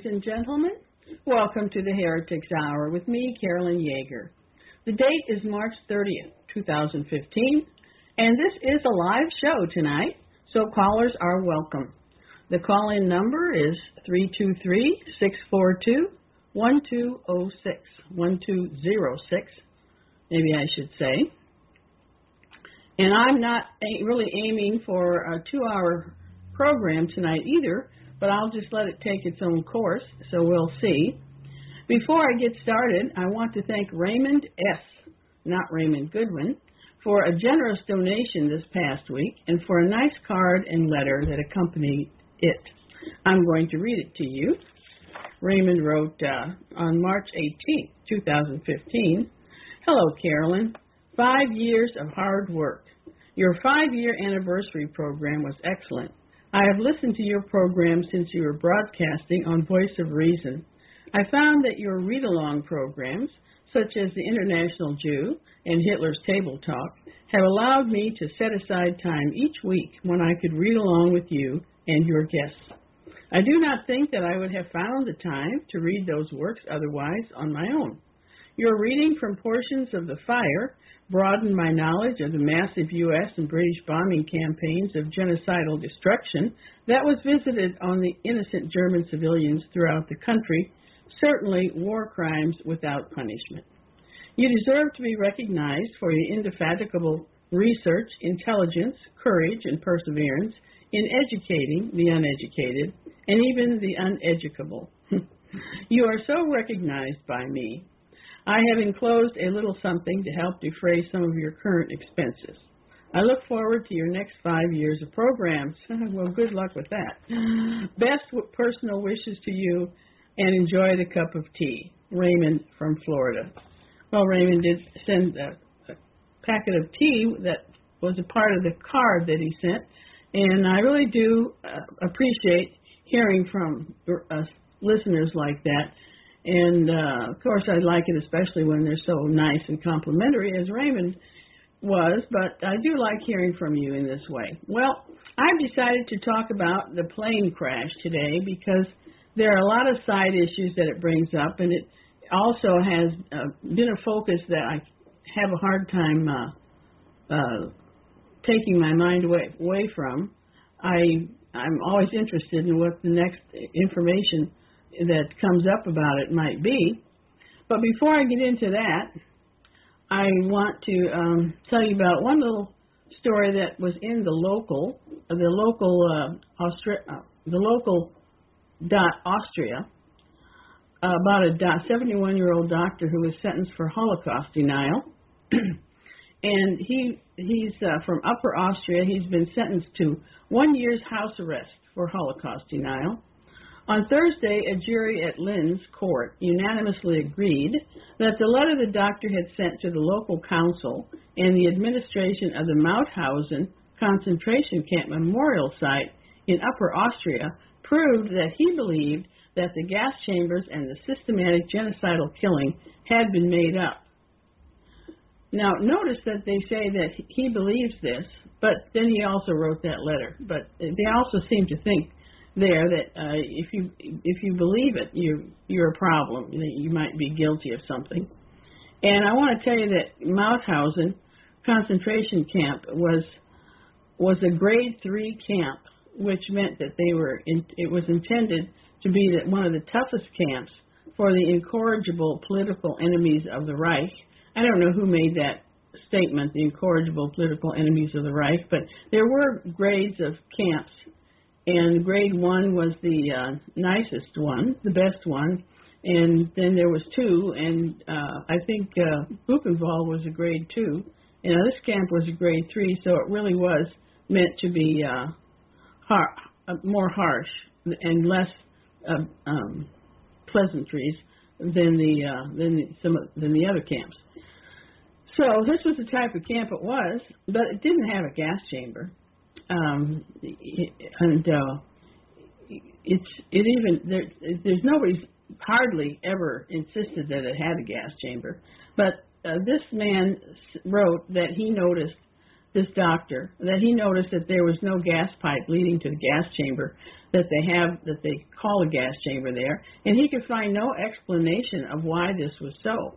Ladies and gentlemen. Welcome to the Heretics Hour with me, Carolyn Yeager. The date is March 30th, 2015, and this is a live show tonight, so callers are welcome. The call in number is 323 642 1206. 1206, maybe I should say. And I'm not really aiming for a two hour program tonight either but I'll just let it take its own course, so we'll see. Before I get started, I want to thank Raymond S., not Raymond Goodwin, for a generous donation this past week and for a nice card and letter that accompanied it. I'm going to read it to you. Raymond wrote uh, on March 18, 2015 Hello, Carolyn. Five years of hard work. Your five year anniversary program was excellent. I have listened to your program since you were broadcasting on Voice of Reason. I found that your read along programs, such as the International Jew and Hitler's Table Talk, have allowed me to set aside time each week when I could read along with you and your guests. I do not think that I would have found the time to read those works otherwise on my own. Your reading from portions of The Fire broadened my knowledge of the massive U.S. and British bombing campaigns of genocidal destruction that was visited on the innocent German civilians throughout the country, certainly war crimes without punishment. You deserve to be recognized for your indefatigable research, intelligence, courage, and perseverance in educating the uneducated and even the uneducable. you are so recognized by me I have enclosed a little something to help defray some of your current expenses. I look forward to your next five years of programs. well, good luck with that. Best personal wishes to you and enjoy the cup of tea. Raymond from Florida. Well, Raymond did send a, a packet of tea that was a part of the card that he sent, and I really do uh, appreciate hearing from uh, listeners like that and uh, of course, I like it especially when they're so nice and complimentary, as Raymond was. But I do like hearing from you in this way. Well, I've decided to talk about the plane crash today because there are a lot of side issues that it brings up, and it also has uh, been a focus that I have a hard time uh, uh, taking my mind away, away from. I I'm always interested in what the next information that comes up about it might be. But before I get into that, I want to um, tell you about one little story that was in the local, the local uh, Austra- uh, the local dot Austria uh, about a 71 year old doctor who was sentenced for Holocaust denial, and he he's uh, from Upper Austria. He's been sentenced to one year's house arrest for Holocaust denial. On Thursday, a jury at Linz court unanimously agreed that the letter the doctor had sent to the local council and the administration of the Mauthausen concentration camp memorial site in Upper Austria proved that he believed that the gas chambers and the systematic genocidal killing had been made up. Now, notice that they say that he believes this, but then he also wrote that letter. But they also seem to think there that uh, if you if you believe it, you you're a problem. That You might be guilty of something. And I want to tell you that Mauthausen concentration camp was was a grade three camp, which meant that they were in, it was intended to be that one of the toughest camps for the incorrigible political enemies of the Reich. I don't know who made that statement, the incorrigible political enemies of the Reich, but there were grades of camps, and grade one was the uh, nicest one, the best one, and then there was two, and uh, I think uh, Buchenwald was a grade two, and this camp was a grade three, so it really was meant to be uh, har- uh, more harsh and less uh, um, pleasantries than the uh, than the, some than the other camps. So this was the type of camp it was, but it didn't have a gas chamber, um, and uh, it's it even there. There's nobody's hardly ever insisted that it had a gas chamber, but uh, this man wrote that he noticed this doctor that he noticed that there was no gas pipe leading to the gas chamber that they have that they call a gas chamber there, and he could find no explanation of why this was so.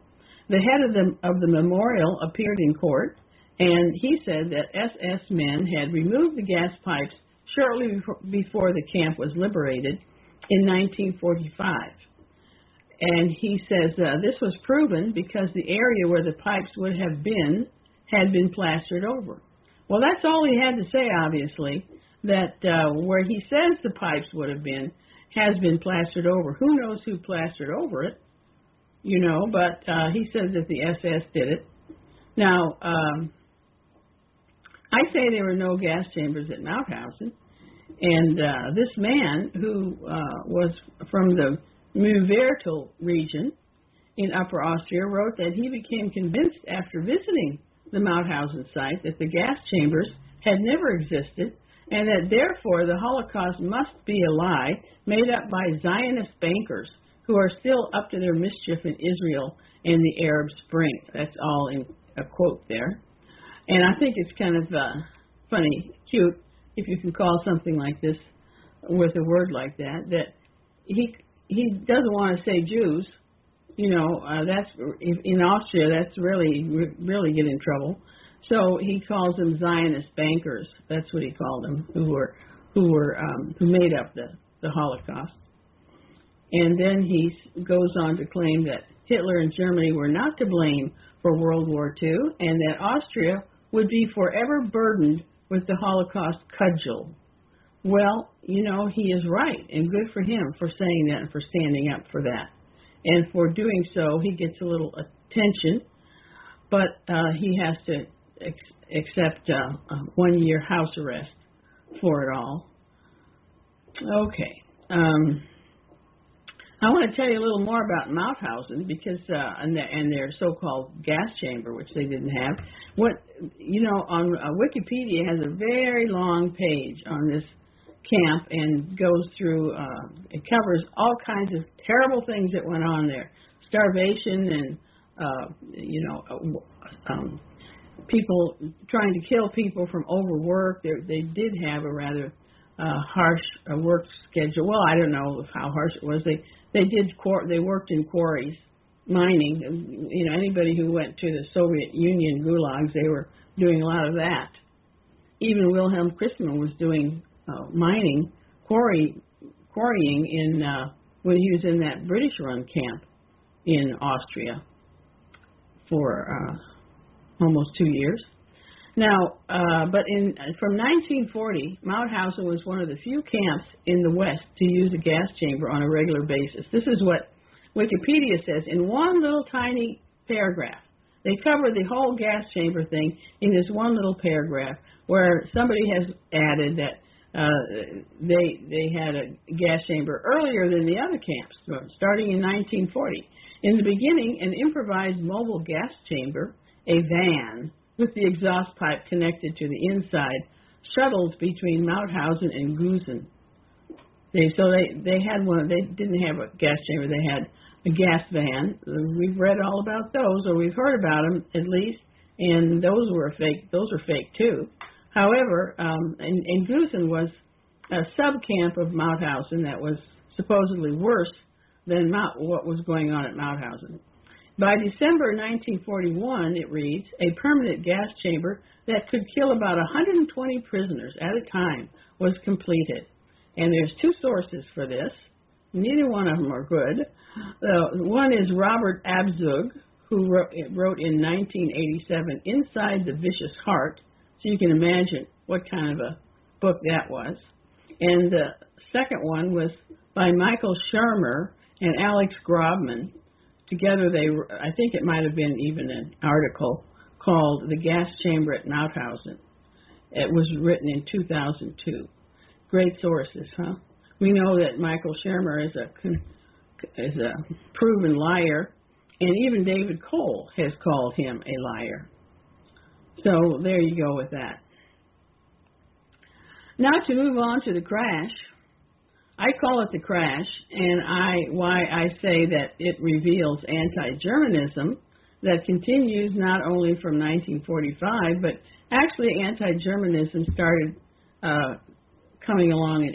The head of the of the memorial appeared in court, and he said that SS men had removed the gas pipes shortly before the camp was liberated in 1945. And he says uh, this was proven because the area where the pipes would have been had been plastered over. Well, that's all he had to say, obviously, that uh, where he says the pipes would have been has been plastered over. Who knows who plastered over it, you know, but uh, he says that the SS did it. Now, um, I say there were no gas chambers at Mauthausen, and uh, this man who uh, was from the Mühlviertel region in Upper Austria wrote that he became convinced after visiting the Mauthausen site that the gas chambers had never existed and that therefore the Holocaust must be a lie made up by Zionist bankers who are still up to their mischief in Israel and the Arab Spring. That's all in a quote there. And I think it's kind of uh, funny, cute, if you can call something like this with a word like that, that he he doesn't want to say Jews. You know, uh, that's in Austria. That's really really get in trouble. So he calls them Zionist bankers. That's what he called them, who were who were um, who made up the the Holocaust. And then he goes on to claim that Hitler and Germany were not to blame for World War II, and that Austria would be forever burdened with the Holocaust cudgel. Well, you know, he is right, and good for him for saying that and for standing up for that. And for doing so, he gets a little attention, but uh, he has to ex- accept uh, a one year house arrest for it all. Okay. Um, I want to tell you a little more about Mauthausen because uh, and, the, and their so-called gas chamber, which they didn't have. What you know on uh, Wikipedia has a very long page on this camp and goes through. Uh, it covers all kinds of terrible things that went on there, starvation and uh, you know uh, um, people trying to kill people from overwork. They, they did have a rather uh, harsh work schedule. Well, I don't know how harsh it was. They they did quar- they worked in quarries, mining. You know, anybody who went to the Soviet Union gulags, they were doing a lot of that. Even Wilhelm Christmann was doing uh, mining, quarry, quarrying in uh, when he was in that British-run camp in Austria for uh, almost two years. Now, uh, but in from 1940, Mauthausen was one of the few camps in the West to use a gas chamber on a regular basis. This is what Wikipedia says in one little tiny paragraph. They cover the whole gas chamber thing in this one little paragraph, where somebody has added that uh, they they had a gas chamber earlier than the other camps, starting in 1940. In the beginning, an improvised mobile gas chamber, a van with the exhaust pipe connected to the inside, shuttled between Mauthausen and Gusen. They so they they had one. They didn't have a gas chamber. They had a gas van. We've read all about those, or we've heard about them at least, and those were fake. Those were fake too. However, um, and, and Gusen was a sub camp of Mauthausen that was supposedly worse than Mount, what was going on at Mauthausen. By December 1941, it reads, a permanent gas chamber that could kill about 120 prisoners at a time was completed. And there's two sources for this. Neither one of them are good. Uh, one is Robert Abzug, who wrote, wrote in 1987 Inside the Vicious Heart. So you can imagine what kind of a book that was. And the second one was by Michael Shermer and Alex Grobman. Together, they I think it might have been even an article called "The Gas Chamber at Mauthausen." It was written in 2002. Great sources, huh? We know that Michael Shermer is a is a proven liar, and even David Cole has called him a liar. So there you go with that. Now to move on to the crash. I call it the crash, and I why I say that it reveals anti-Germanism that continues not only from 1945, but actually anti-Germanism started uh, coming along in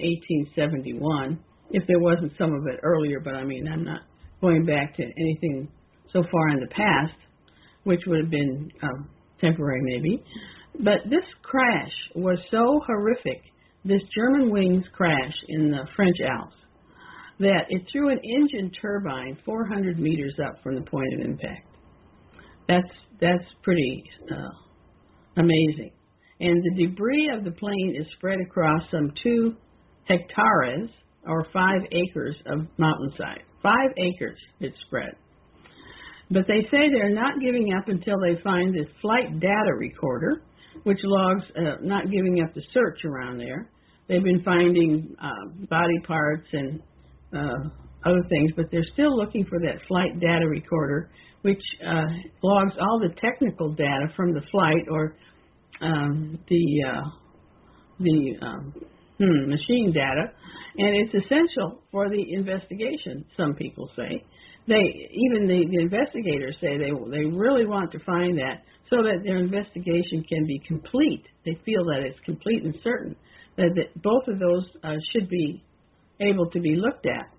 1871. If there wasn't some of it earlier, but I mean I'm not going back to anything so far in the past, which would have been um, temporary maybe. But this crash was so horrific this Germanwings crash in the French Alps that it threw an engine turbine 400 meters up from the point of impact. That's that's pretty uh, amazing. And the debris of the plane is spread across some two hectares or five acres of mountainside. Five acres it's spread. But they say they're not giving up until they find this flight data recorder, which logs uh, not giving up the search around there. They've been finding uh, body parts and uh, other things, but they're still looking for that flight data recorder, which uh, logs all the technical data from the flight or um, the uh, the um, hmm, machine data, and it's essential for the investigation. Some people say they even the, the investigators say they they really want to find that so that their investigation can be complete. They feel that it's complete and certain that, that both of those uh, should be able to be looked at.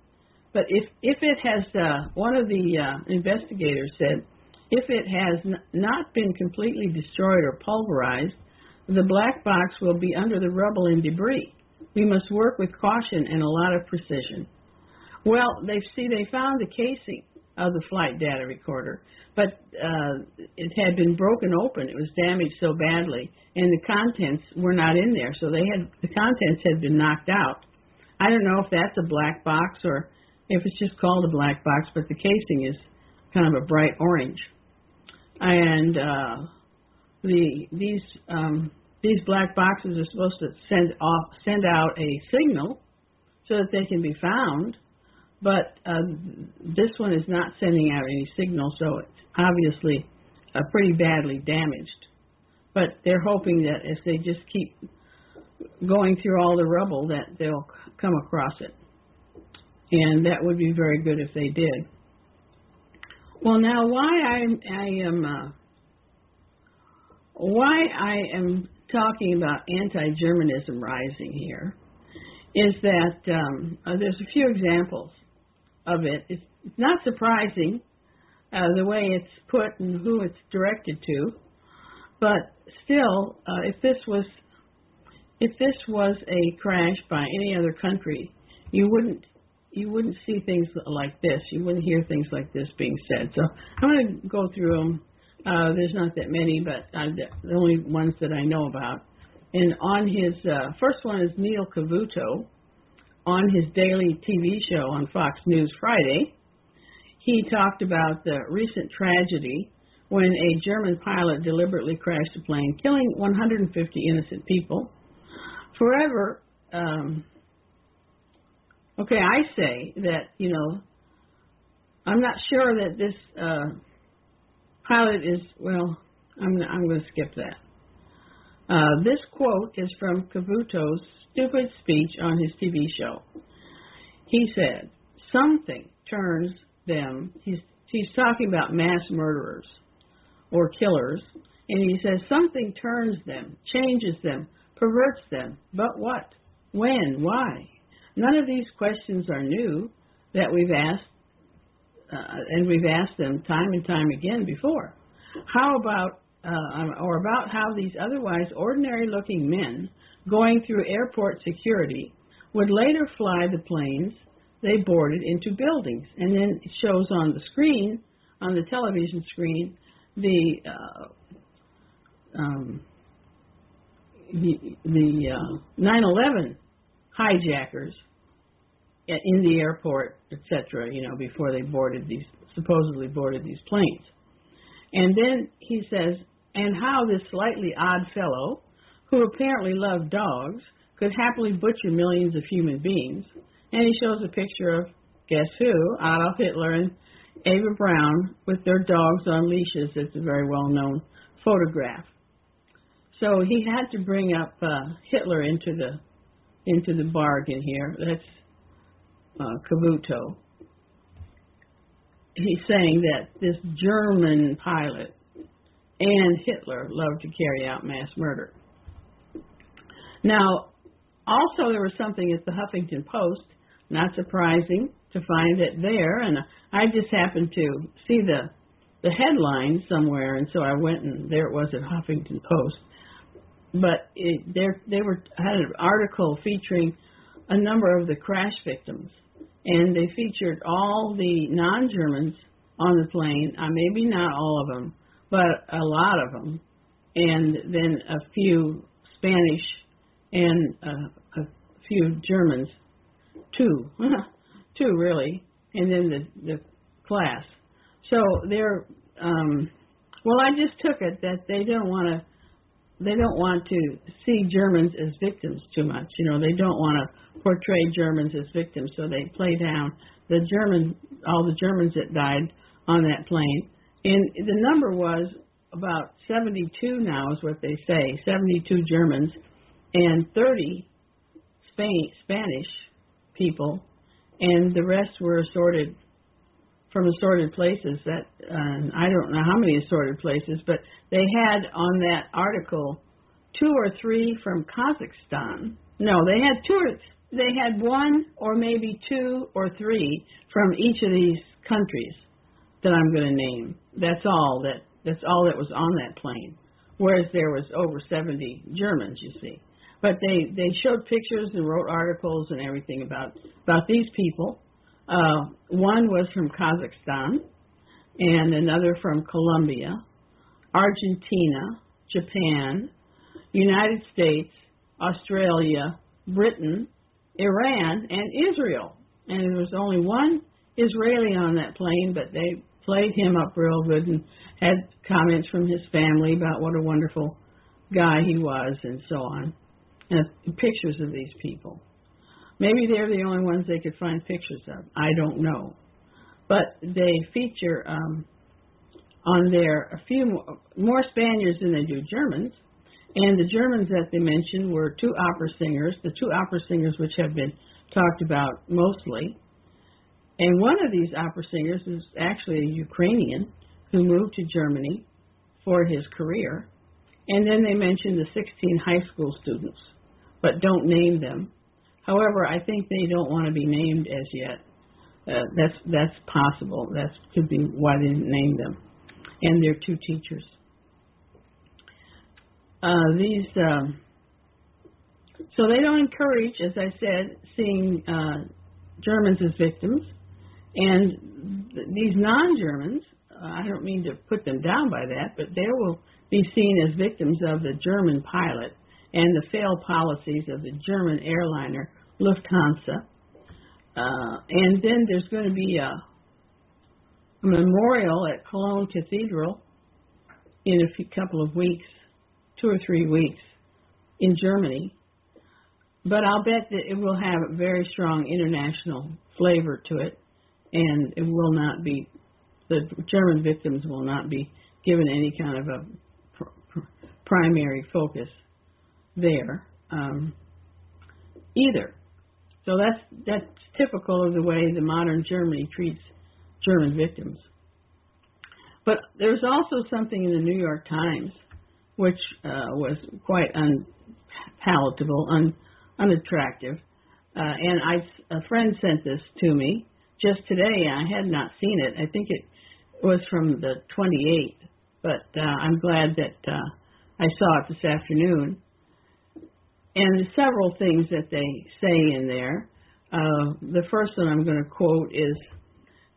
But if if it has, uh, one of the uh, investigators said, if it has n- not been completely destroyed or pulverized, the black box will be under the rubble and debris. We must work with caution and a lot of precision. Well, they see they found the casing of the flight data recorder, but uh, it had been broken open. It was damaged so badly, and the contents were not in there. So they had the contents had been knocked out. I don't know if that's a black box or if it's just called a black box, but the casing is kind of a bright orange. And uh, the these um, these black boxes are supposed to send off send out a signal so that they can be found but uh, this one is not sending out any signal, so it's obviously uh, pretty badly damaged. But they're hoping that if they just keep going through all the rubble, that they'll come across it, and that would be very good if they did. Well, now why I, I am uh, why I am talking about anti-Germanism rising here is that um, uh, there's a few examples of it. It's, not surprising uh, the way it's put and who it's directed to, but still, uh, if this was if this was a crash by any other country, you wouldn't you wouldn't see things like this. You wouldn't hear things like this being said. So I'm going to go through them. Uh, there's not that many, but uh, the only ones that I know about. And on his uh, first one is Neil Cavuto, on his daily TV show on Fox News Friday, he talked about the recent tragedy when a German pilot deliberately crashed a plane, killing 150 innocent people. Forever, um, okay, I say that, you know, I'm not sure that this uh, pilot is, well, I'm, I'm going to skip that. Uh, this quote is from Cavuto's stupid speech on his TV show. he said something turns them. He's he's talking about mass murderers or killers, and he says something turns them, changes them, perverts them. But what? When? Why? None of these questions are new that we've asked, uh, and we've asked them time and time again before. How about, uh, or about how these otherwise ordinary looking men going through airport security would later fly the planes they boarded into buildings. And then it shows on the screen, on the television screen, the uh, um, the, the uh, 9/11 hijackers in the airport, etc. You know, before they boarded these supposedly boarded these planes. And then he says, and how this slightly odd fellow, who apparently loved dogs, could happily butcher millions of human beings. And he shows a picture of guess who? Adolf Hitler and Eva Braun with their dogs on leashes. It's a very well known photograph. So he had to bring up uh, Hitler into the into the bargain here. That's uh, Cavuto. He's saying that this German pilot and Hitler loved to carry out mass murder. Now, also there was something at the Huffington Post, not surprising to find it there, and I just happened to see the the headline somewhere, and so I went and there it was at Huffington Post but it, they were had an article featuring a number of the crash victims, and they featured all the non-Germans on the plane. Uh, maybe not all of them, but a lot of them, and then a few Spanish and uh, a few Germans, two, two really, and then the the class. So they're um, well, I just took it that they don't want to they don't want to see Germans as victims too much. You know, they don't want to portray Germans as victims, so they play down the German, all the Germans that died on that plane. And the number was about 72 now, is what they say 72 Germans and 30 Spain, Spanish people, and the rest were assorted from assorted places that uh, I don't know how many assorted places, but they had on that article two or three from Kazakhstan. No, they had two or they had one or maybe two or three from each of these countries that I'm going to name. That's all that that's all that was on that plane. Whereas there was over 70 Germans, you see. But they they showed pictures and wrote articles and everything about about these people uh, one was from Kazakhstan, and another from Colombia, Argentina, Japan, United States, Australia, Britain, Iran, and Israel. And there was only one Israeli on that plane, but they played him up real good and had comments from his family about what a wonderful guy he was and so on. And pictures of these people. Maybe they're the only ones they could find pictures of. I don't know. But they feature um, on there a few more, more Spaniards than they do Germans. And the Germans that they mentioned were two opera singers, the two opera singers which have been talked about mostly. And one of these opera singers is actually a Ukrainian who moved to Germany for his career. And then they mentioned the 16 high school students, but don't name them. However, I think they don't want to be named as yet. Uh, that's that's possible. That could be why they didn't name them. And they're two teachers. Uh, these um, so they don't encourage, as I said, seeing uh, Germans as victims, and th- these non-Germans. Uh, I don't mean to put them down by that, but they will be seen as victims of the German pilot and the failed policies of the German airliner Lufthansa. Uh, and then there's going to be a, a memorial at Cologne Cathedral in a few, couple of weeks, two or three weeks, in Germany. But I'll bet that it will have a very strong international flavor to it, and it will not be, the German victims will not be given any kind of a pr- pr- primary focus there um, either. So that's that's typical of the way the modern Germany treats German victims. But there's also something in the New York Times which uh, was quite unpalatable, un, unattractive. Uh, and I, a friend sent this to me just today. I had not seen it. I think it was from the 28th, but uh, I'm glad that uh, I saw it this afternoon. And several things that they say in there. Uh, the first one I'm going to quote is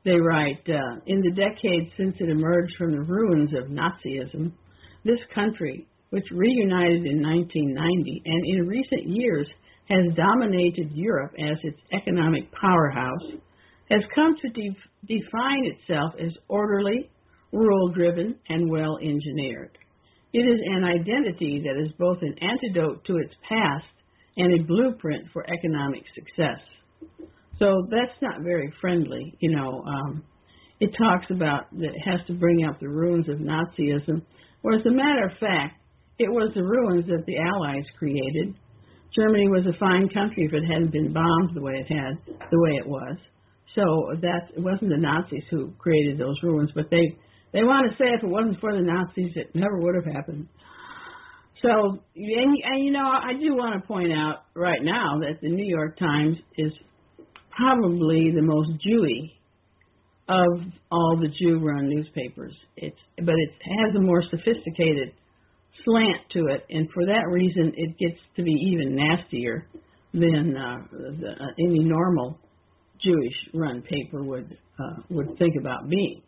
they write uh, In the decades since it emerged from the ruins of Nazism, this country, which reunited in 1990 and in recent years has dominated Europe as its economic powerhouse, has come to de- define itself as orderly, rule driven, and well engineered. It is an identity that is both an antidote to its past and a blueprint for economic success. So that's not very friendly, you know. Um, it talks about that it has to bring up the ruins of Nazism, where as a matter of fact, it was the ruins that the Allies created. Germany was a fine country if it hadn't been bombed the way it had, the way it was. So that it wasn't the Nazis who created those ruins, but they they want to say if it wasn't for the Nazis, it never would have happened. So, and, and you know, I do want to point out right now that the New York Times is probably the most Jewy of all the Jew-run newspapers. It's, but it has a more sophisticated slant to it, and for that reason, it gets to be even nastier than uh, the, uh, any normal Jewish-run paper would uh, would think about being.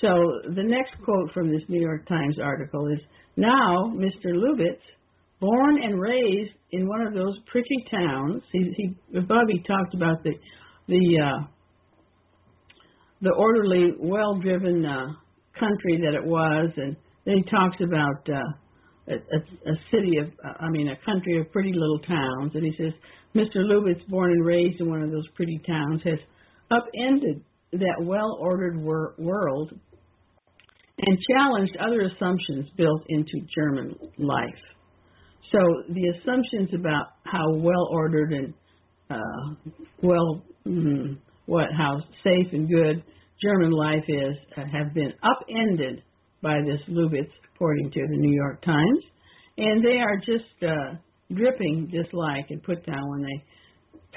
So the next quote from this New York Times article is Now, Mr. Lubitz, born and raised in one of those pretty towns, he, he he talked about the the uh, the orderly, well-driven uh, country that it was, and then he talks about uh, a, a, city of, I mean, a country of pretty little towns, and he says Mr. Lubitz, born and raised in one of those pretty towns, has upended that well-ordered wor- world and challenged other assumptions built into German life. So the assumptions about how well ordered and uh, well, mm, what how safe and good German life is uh, have been upended by this Lubitz, according to the New York Times, and they are just uh, dripping dislike and put down when they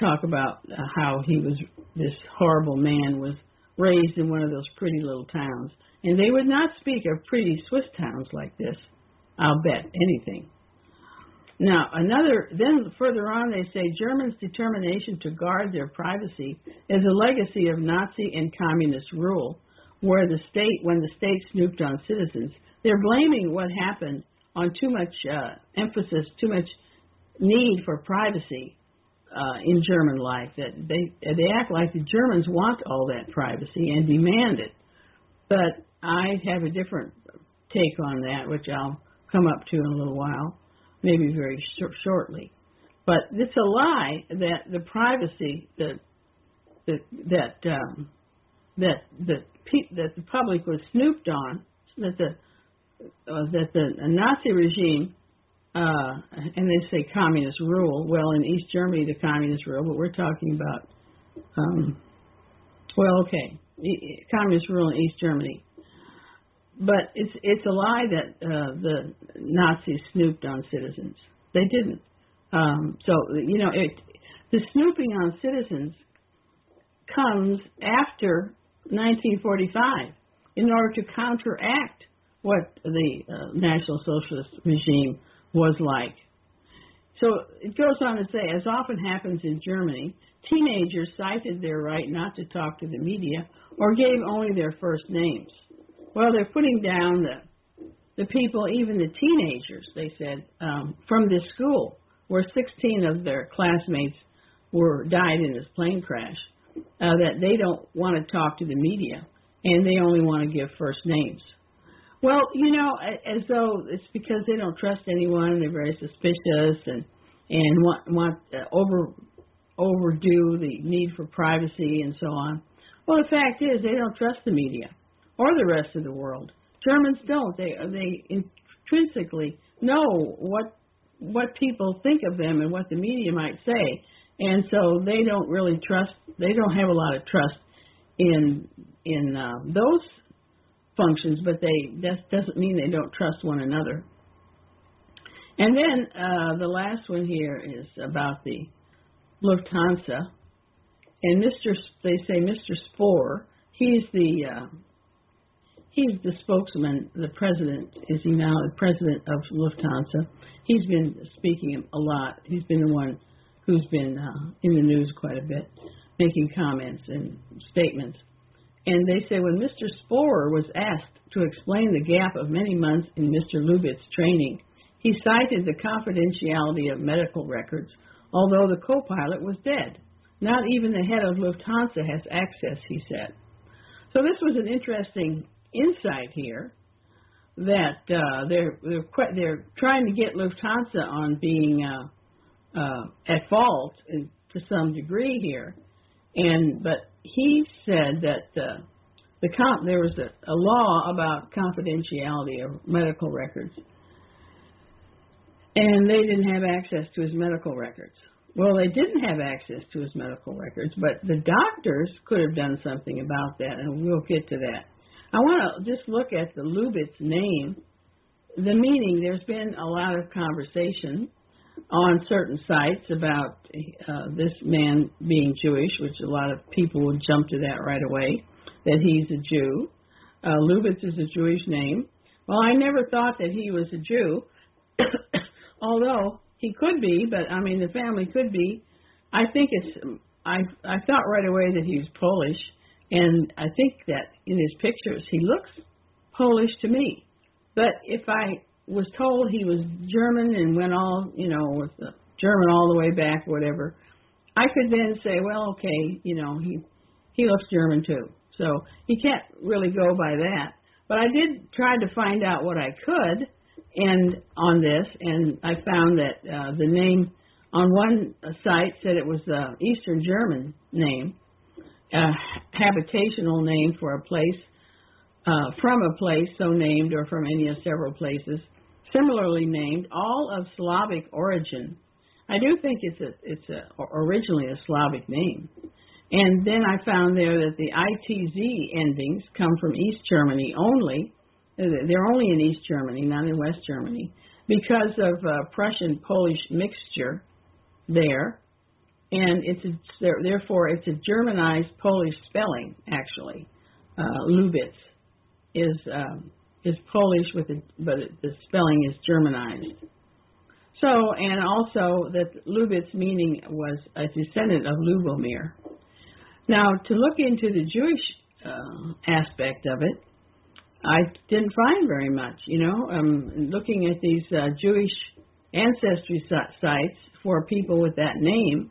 talk about uh, how he was this horrible man was raised in one of those pretty little towns. And they would not speak of pretty Swiss towns like this. I'll bet anything. Now, another, then further on, they say Germans' determination to guard their privacy is a legacy of Nazi and communist rule, where the state, when the state snooped on citizens, they're blaming what happened on too much uh, emphasis, too much need for privacy uh, in German life. That they they act like the Germans want all that privacy and demand it. But I have a different take on that, which I'll come up to in a little while maybe very sh- shortly. But it's a lie that the privacy that that that um, that that, pe- that the public was snooped on, that the uh, that the Nazi regime uh, and they say communist rule. Well, in East Germany, the communist rule, but we're talking about um, well, okay, communist rule in East Germany but it's it's a lie that uh, the Nazis snooped on citizens. They didn't. Um, so you know, it, the snooping on citizens comes after 1945 in order to counteract what the uh, National Socialist regime was like. So it goes on to say, as often happens in Germany, teenagers cited their right not to talk to the media or gave only their first names. Well, they're putting down the the people, even the teenagers. They said um, from this school where 16 of their classmates were died in this plane crash, uh, that they don't want to talk to the media and they only want to give first names. Well, you know, as though it's because they don't trust anyone, they're very suspicious and and want want uh, over overdo the need for privacy and so on. Well, the fact is they don't trust the media or the rest of the world. Germans don't. They they intrinsically know what what people think of them and what the media might say, and so they don't really trust. They don't have a lot of trust in in uh, those functions, but they that doesn't mean they don't trust one another. And then uh, the last one here is about the Lufthansa, and Mr. They say Mr. Spohr. He's the uh, he's the spokesman. The president is he now the president of Lufthansa? He's been speaking a lot. He's been the one who's been uh, in the news quite a bit, making comments and statements. And they say when Mr. Spohr was asked to explain the gap of many months in Mr. Lubitz's training, he cited the confidentiality of medical records, although the co pilot was dead. Not even the head of Lufthansa has access, he said. So this was an interesting insight here that uh, they're they're, they're trying to get Lufthansa on being uh, uh, at fault in, to some degree here, and but he said that uh, the comp, there was a, a law about confidentiality of medical records, and they didn't have access to his medical records. Well, they didn't have access to his medical records, but the doctors could have done something about that, and we'll get to that. I want to just look at the Lubitz name. The meaning, there's been a lot of conversation on certain sites about uh, this man being Jewish, which a lot of people would jump to that right away, that he's a Jew. Uh, Lubitz is a Jewish name. Well, I never thought that he was a Jew, although he could be, but I mean, the family could be. I think it's, I, I thought right away that he was Polish and I think that in his pictures, he looks Polish to me. But if I was told he was German and went all, you know, with the German all the way back, whatever, I could then say, well, okay, you know, he he looks German too. So he can't really go by that. But I did try to find out what I could, and on this, and I found that uh, the name on one site said it was the Eastern German name, a habitational name for a place uh, from a place so named or from any of several places similarly named, all of Slavic origin. I do think it's a it's a originally a Slavic name. And then I found there that the ITZ endings come from East Germany only. They're only in East Germany, not in West Germany, because of uh, Prussian Polish mixture there and it's a, therefore it's a Germanized Polish spelling. Actually, uh, Lubitz is um, is Polish with a, but the spelling is Germanized. So, and also that Lubitz meaning was a descendant of Lubomir. Now, to look into the Jewish uh, aspect of it, I didn't find very much. You know, um, looking at these uh, Jewish ancestry sites for people with that name,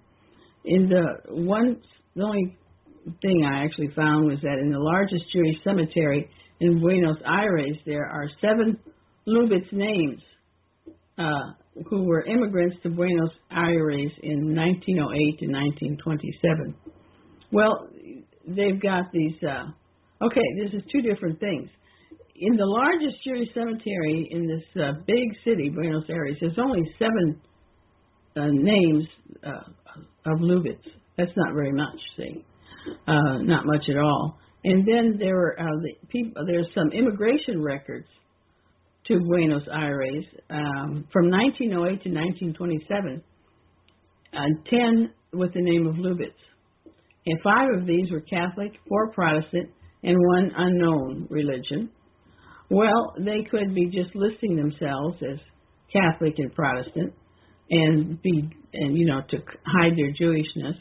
in the one, the only thing I actually found was that in the largest Jewish cemetery in Buenos Aires, there are seven Lubitz names uh, who were immigrants to Buenos Aires in 1908 to 1927. Well, they've got these. Uh, okay, this is two different things. In the largest Jewish cemetery in this uh, big city, Buenos Aires, there's only seven uh, names uh, of Lubitz. That's not very much, see, uh, not much at all. And then there are uh, the people. There's some immigration records to Buenos Aires um, from 1908 to 1927. and ten with the name of Lubitz, and five of these were Catholic, four Protestant, and one unknown religion. Well, they could be just listing themselves as Catholic and Protestant, and be and you know to hide their Jewishness.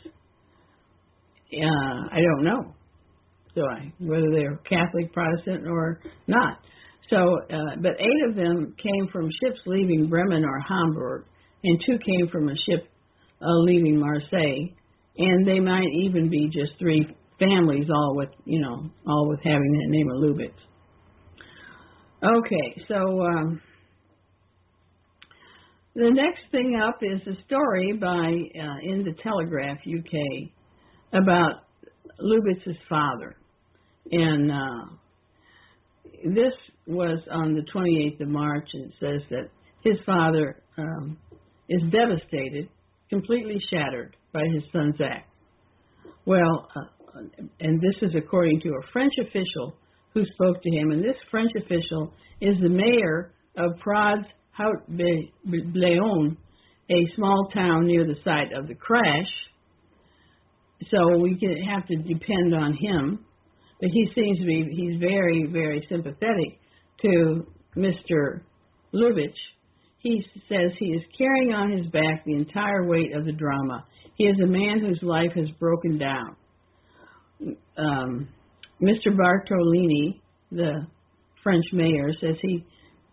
Uh, I don't know, do I? Whether they're Catholic, Protestant, or not. So, uh, but eight of them came from ships leaving Bremen or Hamburg, and two came from a ship uh, leaving Marseille, and they might even be just three families, all with you know, all with having that name of Lubitz. Okay, so. Um, the next thing up is a story by uh, in the Telegraph UK about Lubitz's father, and uh, this was on the 28th of March, and it says that his father um, is devastated, completely shattered. by his son Zach. Well, uh, and this is according to a French official who spoke to him, and this French official is the mayor of Prades Haut Bléon, a small town near the site of the crash. So we can have to depend on him, but he seems to be he's very very sympathetic to Mr. Lubitz. He says he is carrying on his back the entire weight of the drama. He is a man whose life has broken down. Um, Mr. Bartolini, the French mayor, says he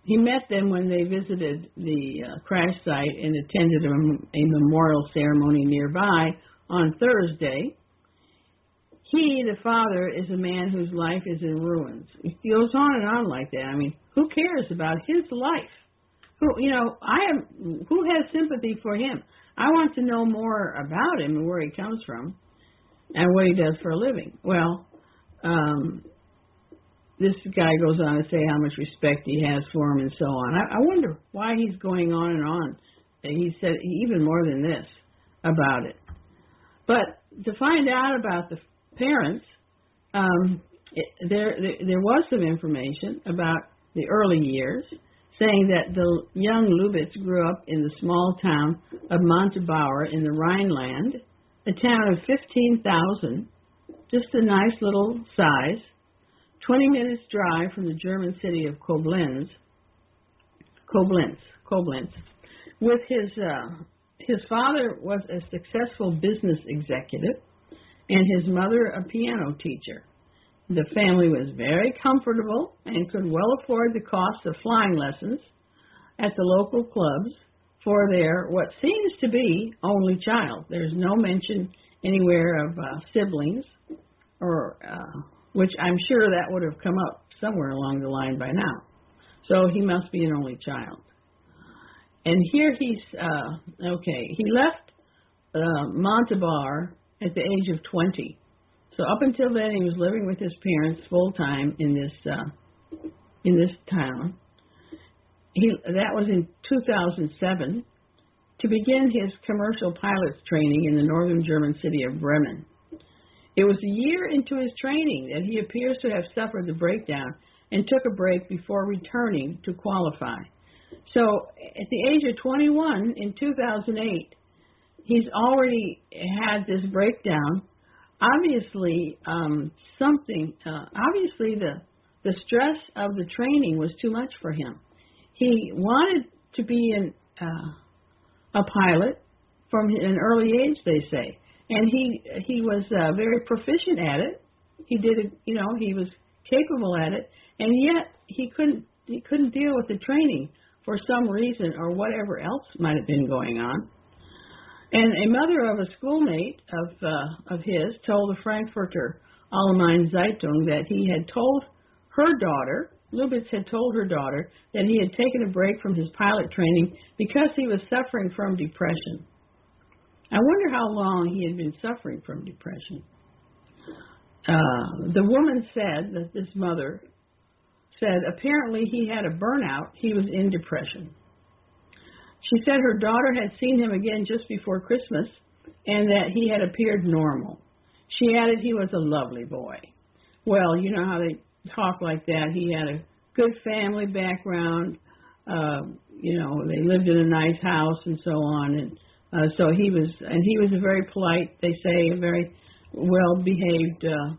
he met them when they visited the uh, crash site and attended a, a memorial ceremony nearby on Thursday. He, the father, is a man whose life is in ruins. It goes on and on like that. I mean, who cares about his life? Who, you know, I am. Who has sympathy for him? I want to know more about him and where he comes from, and what he does for a living. Well, um, this guy goes on to say how much respect he has for him and so on. I, I wonder why he's going on and on. He said even more than this about it. But to find out about the parents, um, it, there, there there was some information about the early years, saying that the young Lubitz grew up in the small town of Montabaur in the Rhineland, a town of 15,000, just a nice little size 20 minutes drive from the German city of Koblenz, Koblenz, Koblenz. With his uh, his father was a successful business executive, and his mother a piano teacher. The family was very comfortable and could well afford the cost of flying lessons at the local clubs for their what seems to be only child. There's no mention anywhere of uh, siblings or uh, which I'm sure that would have come up somewhere along the line by now. So he must be an only child. And here he's, uh, okay, he left uh, Montabaur at the age of 20. So up until then, he was living with his parents full time in this uh, in this town. He that was in 2007 to begin his commercial pilot's training in the northern German city of Bremen. It was a year into his training that he appears to have suffered the breakdown and took a break before returning to qualify. So at the age of 21 in 2008, he's already had this breakdown. Obviously, um, something. Uh, obviously, the the stress of the training was too much for him. He wanted to be an, uh, a pilot from an early age, they say and he he was uh, very proficient at it. He did it, you know, he was capable at it, and yet he couldn't he couldn't deal with the training for some reason or whatever else might have been going on. And a mother of a schoolmate of uh, of his told the Frankfurter Allgemeine Zeitung that he had told her daughter, Lubitz had told her daughter that he had taken a break from his pilot training because he was suffering from depression. I wonder how long he had been suffering from depression. Uh, the woman said that this mother said apparently he had a burnout. He was in depression. She said her daughter had seen him again just before Christmas and that he had appeared normal. She added he was a lovely boy. Well, you know how they talk like that. He had a good family background. Uh, you know, they lived in a nice house and so on. And uh, so he was, and he was a very polite, they say, a very well-behaved uh,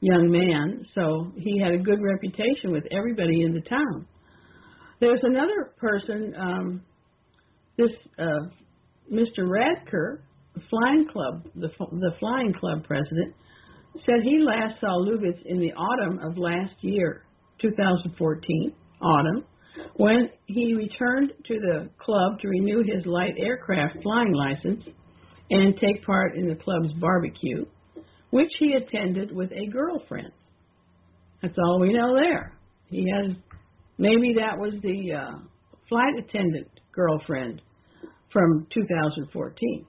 young man. So he had a good reputation with everybody in the town. There's another person, um, this uh, Mr. Radke, the flying club, the the flying club president, said he last saw Lubitz in the autumn of last year, 2014, autumn, when he returned to the club to renew his light aircraft flying license and take part in the club's barbecue, which he attended with a girlfriend. That's all we know there. He has maybe that was the uh, flight attendant girlfriend from 2014.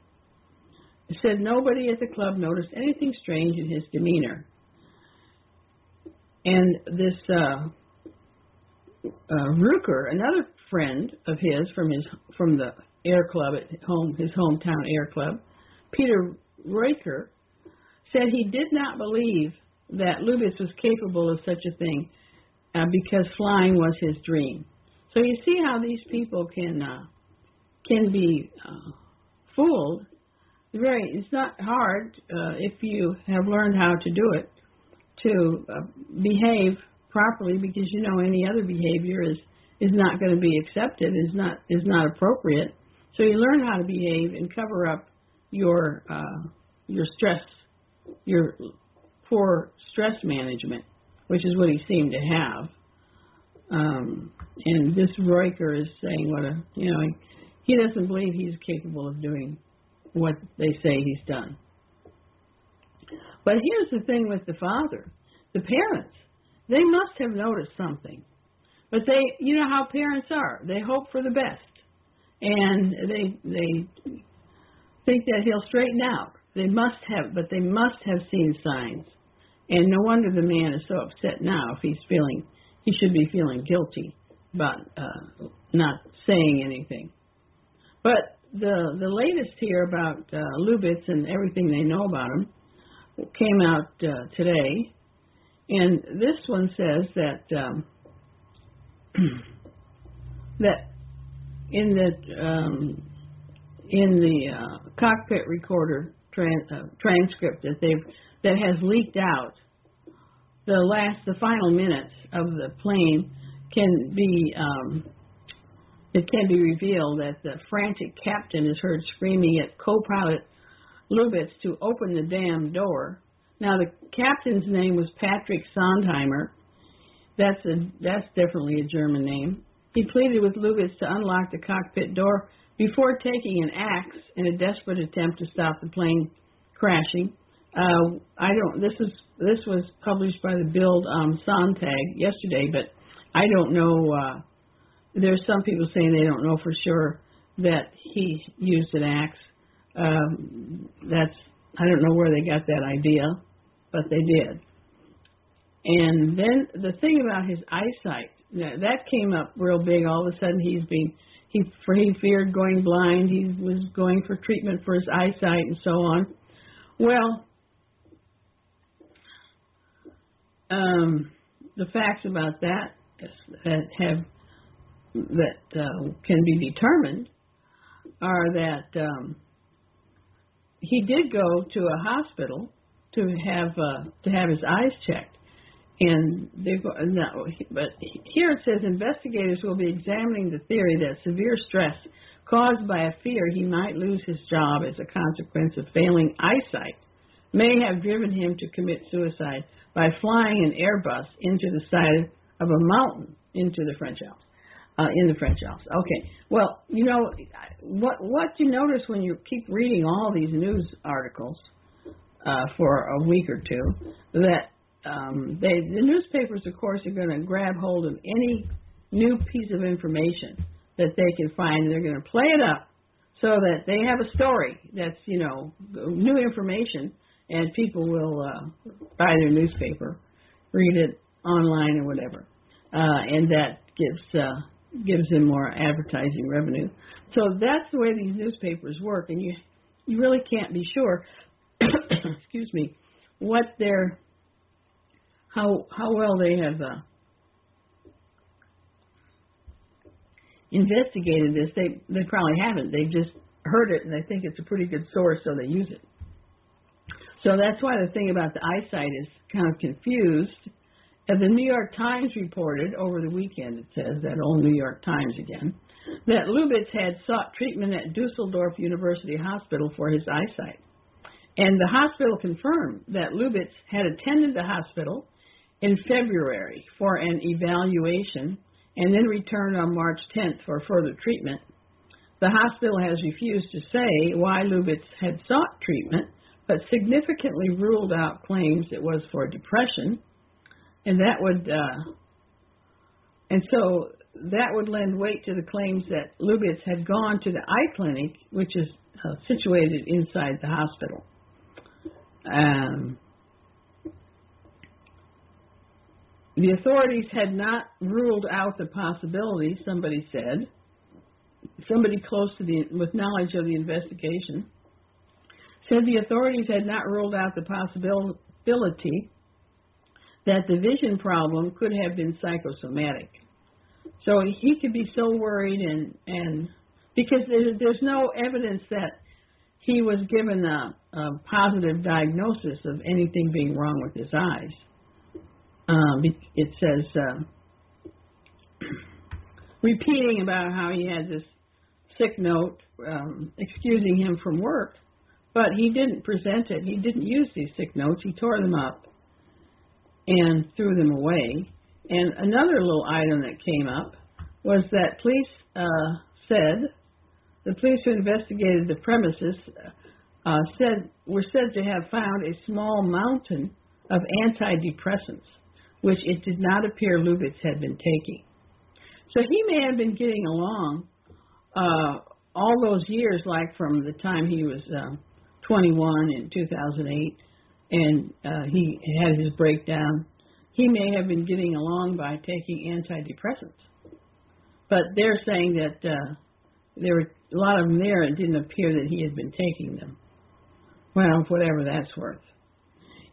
He said nobody at the club noticed anything strange in his demeanor. And this uh, uh, Rucker, another friend of his from his from the air club at home, his hometown air club, Peter Reuker, said he did not believe that Lubitz was capable of such a thing uh, because flying was his dream. So you see how these people can uh, can be uh, fooled. Very, it's not hard uh, if you have learned how to do it to uh, behave properly because you know any other behavior is is not going to be accepted, is not is not appropriate. So you learn how to behave and cover up your uh, your stress, your poor stress management, which is what he seemed to have. Um, and this Reuker is saying what a you know he, he doesn't believe he's capable of doing what they say he's done. But here's the thing with the father, the parents, they must have noticed something. But they, you know how parents are. They hope for the best, and they they think that he'll straighten out. They must have, but they must have seen signs. And no wonder the man is so upset now if he's feeling, he should be feeling guilty about uh, not saying anything. But the the latest here about uh, Lubitz and everything they know about him came out uh, today, and this one says that um, that in the um, in the uh, cockpit recorder uh, transcript that they've that has leaked out, the last the final minutes of the plane can be um, it can be revealed that the frantic captain is heard screaming at co-pilot Lubitz to open the damn door. Now the captain's name was Patrick Sondenheimer. That's a that's definitely a German name. He pleaded with Lubitz to unlock the cockpit door before taking an axe in a desperate attempt to stop the plane crashing. Uh, I don't. This is this was published by the Bild um, Sonntag yesterday, but I don't know. Uh, there's some people saying they don't know for sure that he used an axe. Um, that's I don't know where they got that idea, but they did. And then the thing about his eyesight that came up real big. All of a sudden, he's being he for he feared going blind. He was going for treatment for his eyesight and so on. Well, um, the facts about that that have that uh, can be determined are that um, he did go to a hospital to have uh, to have his eyes checked, and they no, but here it says investigators will be examining the theory that severe stress caused by a fear he might lose his job as a consequence of failing eyesight may have driven him to commit suicide by flying an Airbus into the side of a mountain into the French Alps. Uh, in the French Alps. Okay. Well, you know what what you notice when you keep reading all these news articles uh, for a week or two that um, they the newspapers, of course, are going to grab hold of any new piece of information that they can find, they're going to play it up so that they have a story that's you know new information, and people will uh, buy their newspaper, read it online or whatever, uh, and that gives uh, gives them more advertising revenue. So that's the way these newspapers work, and you you really can't be sure. Excuse me, what their how how well they have uh, investigated this. They they probably haven't. They've just heard it and they think it's a pretty good source, so they use it. So that's why the thing about the eyesight is kind of confused. And the New York Times reported over the weekend, it says that old New York Times again, that Lubitz had sought treatment at Dusseldorf University Hospital for his eyesight. And the hospital confirmed that Lubitz had attended the hospital in February for an evaluation and then returned on March 10th for further treatment. The hospital has refused to say why Lubitz had sought treatment, but significantly ruled out claims it was for depression, and that would, uh, and so that would lend weight to the claims that Lubitz had gone to the eye clinic, which is uh, situated inside the hospital. Um, The authorities had not ruled out the possibility, somebody said, somebody close to the, with knowledge of the investigation, said the authorities had not ruled out the possibility that the vision problem could have been psychosomatic. So he could be so worried and and because there's, there's no evidence that he was given a, a positive diagnosis of anything being wrong with his eyes. Um, it says uh, repeating about how he had this sick note um, excusing him from work, but he didn't present it. He didn't use these sick notes. He tore them up and threw them away. And another little item that came up was that police uh, said the police who investigated the premises uh, said were said to have found a small mountain of antidepressants, which it did not appear Lubitz had been taking. So he may have been getting along uh, all those years, like from the time he was uh, 21 in 2008, and uh, he had his breakdown. He may have been getting along by taking antidepressants, but they're saying that uh, there were a lot of them there. It didn't appear that he had been taking them. Well, whatever that's worth.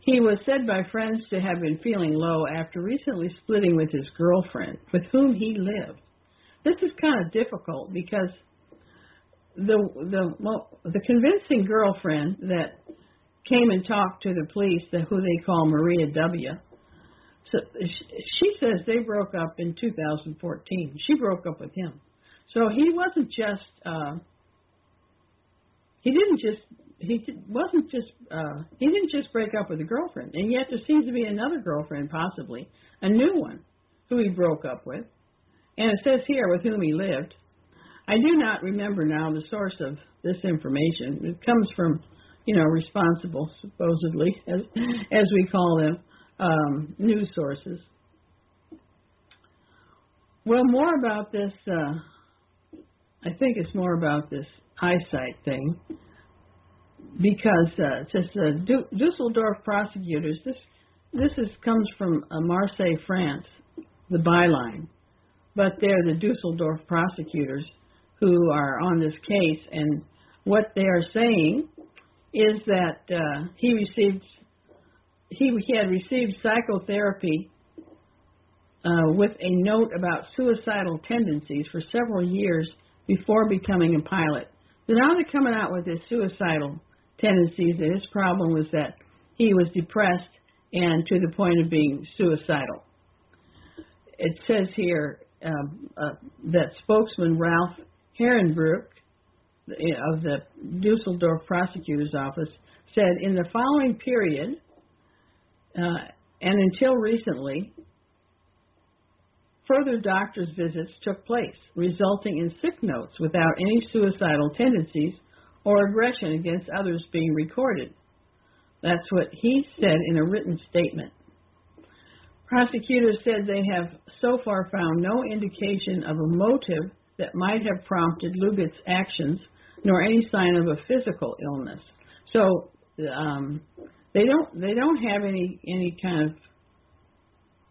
He was said by friends to have been feeling low after recently splitting with his girlfriend, with whom he lived. This is kind of difficult because the the well, the convincing girlfriend that came and talked to the police, the, who they call Maria W. So she says they broke up in 2014. She broke up with him. So he wasn't just uh, he didn't just he wasn't just uh, he didn't just break up with a girlfriend, and yet there seems to be another girlfriend, possibly a new one, who he broke up with, and it says here with whom he lived. I do not remember now the source of this information. It comes from, you know, responsible, supposedly, as as we call them, um, news sources. Well, more about this. Uh, I think it's more about this eyesight thing because uh, just uh, du- Dusseldorf prosecutors. This this is comes from uh, Marseille, France, the byline, but they're the Dusseldorf prosecutors who are on this case, and what they are saying is that uh, he received he, he had received psychotherapy uh, with a note about suicidal tendencies for several years before becoming a pilot. So now they're coming out with his suicidal tendencies, and his problem was that he was depressed and to the point of being suicidal. It says here um, uh, that spokesman Ralph Herrenbrück of the Dusseldorf prosecutor's office said in the following period, uh, and until recently, Further doctor's visits took place, resulting in sick notes without any suicidal tendencies or aggression against others being recorded. That's what he said in a written statement. Prosecutors said they have so far found no indication of a motive that might have prompted Lubitz's actions, nor any sign of a physical illness. So um, they don't they don't have any any kind of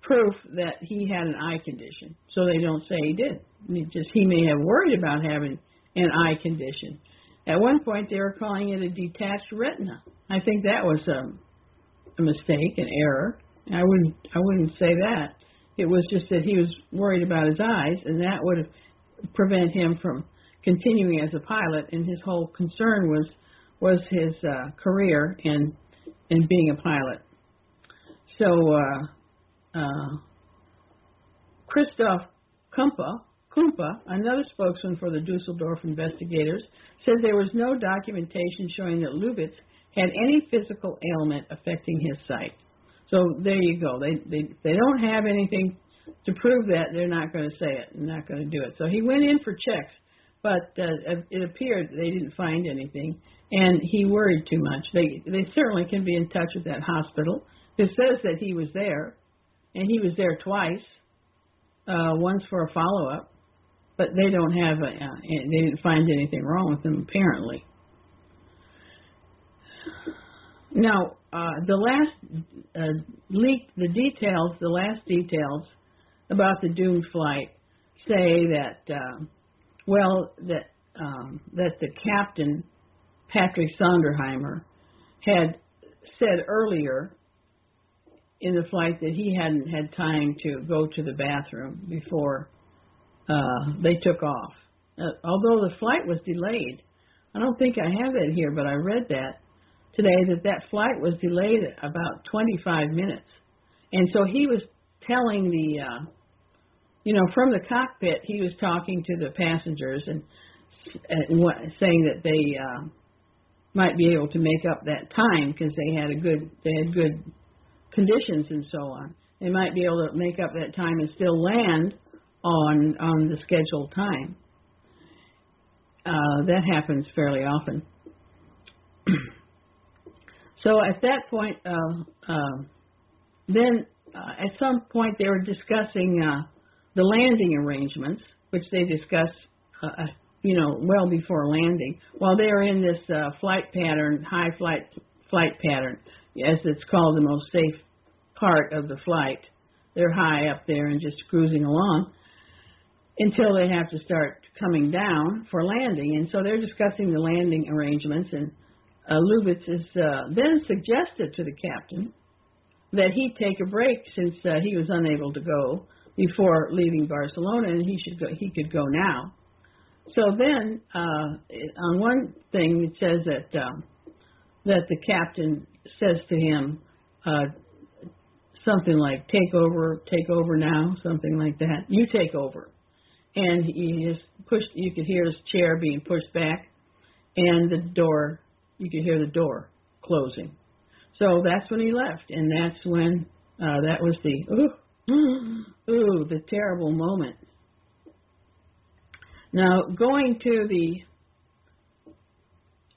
proof that he had an eye condition. So they don't say he did. just he may have worried about having an eye condition. At one point, they were calling it a detached retina. I think that was a, a mistake, an error. I wouldn't I wouldn't say that. It was just that he was worried about his eyes, and that would have prevent him from continuing as a pilot. And his whole concern was was his uh, career in in being a pilot. So uh, uh, Christoph Kumpa, Kumpa, another spokesman for the Dusseldorf investigators, said there was no documentation showing that Lubitz had any physical ailment affecting his sight. So there you go. They they they don't have anything to prove that. They're not going to say it. They're not going to do it. So he went in for checks, but uh, it appeared they didn't find anything, and he worried too much. They they certainly can be in touch with that hospital. It says that he was there, and he was there twice. Uh, once for a follow up, but they don't have a, uh, they didn't find anything wrong with him apparently. Now, uh, the last uh, leak, the details, the last details about the doomed flight say that, uh, well, that um, that the captain Patrick Sondenheimer had said earlier in the flight that he hadn't had time to go to the bathroom before uh, they took off. Uh, although the flight was delayed, I don't think I have it here, but I read that today that that flight was delayed about 25 minutes, and so he was telling the, uh, you know, from the cockpit, he was talking to the passengers and, and what, saying that they uh, might be able to make up that time because they had a good, they had good conditions and so on. They might be able to make up that time and still land on on the scheduled time. Uh, that happens fairly often. so at that point, uh, uh, then uh, at some point they were discussing uh, the landing arrangements, which they discuss, uh, you know, well before landing, while they are in this flight pattern, high flight flight pattern, as it's called, the most safe part of the flight. They're high up there and just cruising along until they have to start coming down for landing. And so they're discussing the landing arrangements, and uh, Lubitz is uh, then suggested to the captain that he take a break since uh, he was unable to go before leaving Barcelona, and he should go. He could go now. So then, uh, on one thing, it says that um, that the captain says to him uh, something like "Take over, take over now," something like that. You take over, and he just pushed. You could hear his chair being pushed back, and the door. You could hear the door closing. So that's when he left, and that's when uh, that was the ooh, ooh, the terrible moment. Now going to the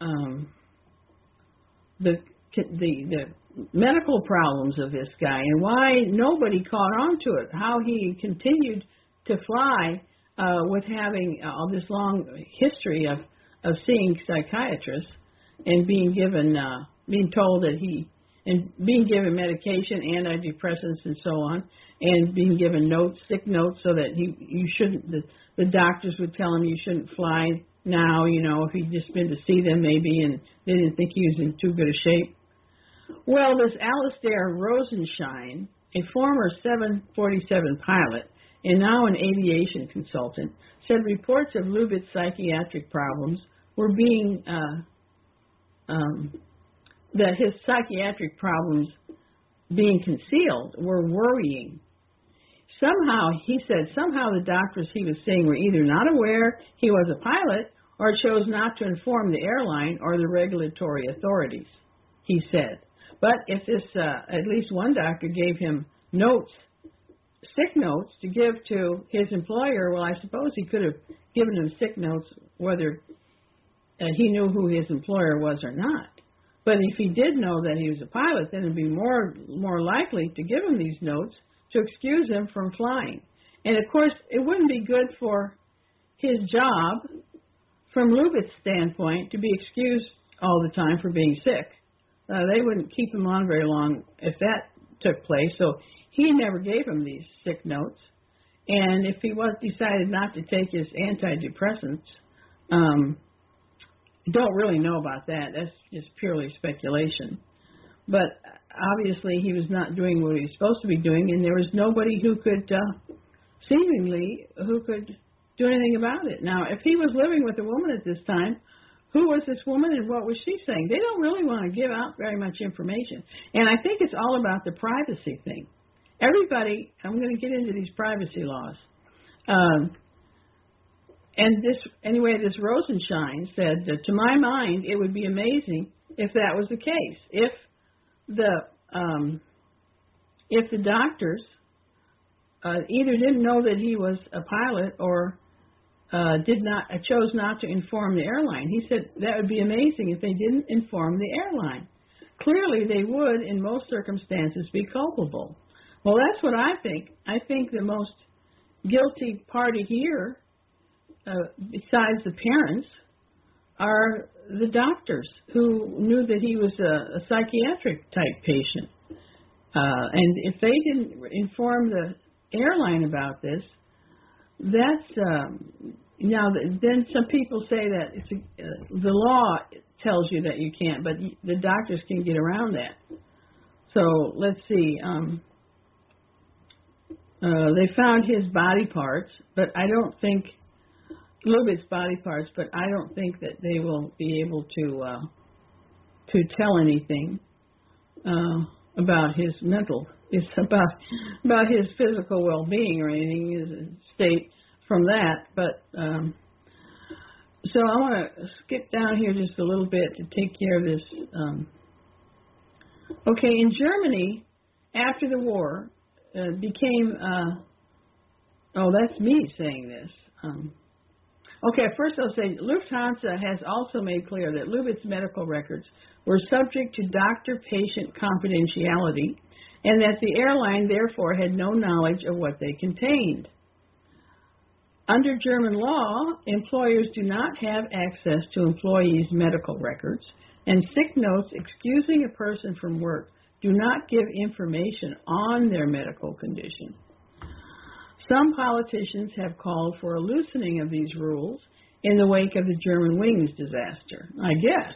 um, the the the medical problems of this guy and why nobody caught on to it, how he continued to fly uh, with having all this long history of of seeing psychiatrists and being given uh, being told that he and being given medication, antidepressants, and so on, and being given notes, sick notes, so that he you shouldn't. The, the doctors would tell him you shouldn't fly now. You know, if he'd just been to see them maybe, and they didn't think he was in too good a shape. Well, this Alastair Rosenschein, a former 747 pilot and now an aviation consultant, said reports of Lubitz's psychiatric problems were being uh, um, that his psychiatric problems being concealed were worrying. Somehow, he said, somehow the doctors he was seeing were either not aware he was a pilot or chose not to inform the airline or the regulatory authorities, he said. But if this, uh, at least one doctor gave him notes, sick notes to give to his employer, well, I suppose he could have given him sick notes whether uh, he knew who his employer was or not. But if he did know that he was a pilot, then it'd be more more likely to give him these notes to excuse him from flying. And of course, it wouldn't be good for his job, from Lubitz's standpoint, to be excused all the time for being sick. Uh, they wouldn't keep him on very long if that took place. So he never gave him these sick notes. And if he was decided not to take his antidepressants, um, don't really know about that. That's just purely speculation. But obviously, he was not doing what he was supposed to be doing, and there was nobody who could, uh, seemingly, who could do anything about it. Now, if he was living with a woman at this time, who was this woman and what was she saying? They don't really want to give out very much information. And I think it's all about the privacy thing. Everybody, I'm going to get into these privacy laws. Um, and this, anyway, this Rosenschein said that to my mind, it would be amazing if that was the case. If the um, if the doctors uh, either didn't know that he was a pilot or uh, did not uh, chose not to inform the airline. He said that would be amazing if they didn't inform the airline. Clearly, they would, in most circumstances, be culpable. Well, that's what I think. I think the most guilty party here uh, besides the parents, are the doctors who knew that he was a, a psychiatric type patient. Uh, and if they didn't inform the airline about this, that's um, now then some people say that it's a, uh, the law tells you that you can't, but the doctors can get around that. So let's see. Um, uh, they found his body parts, but I don't think Lubit's body parts, but I don't think that they will be able to uh, to tell anything uh, about his mental, it's about about his physical well-being or anything. His state from that, but um, so I want to skip down here just a little bit to take care of this. Um, okay, in Germany, after the war, uh, became. Uh, oh, that's me saying this. Um, okay, first I'll say Lufthansa has also made clear that Lubitz medical records were subject to doctor-patient confidentiality, and that the airline therefore had no knowledge of what they contained. Under German law, employers do not have access to employees' medical records, and sick notes excusing a person from work do not give information on their medical condition. Some politicians have called for a loosening of these rules in the wake of the Germanwings disaster. I guess.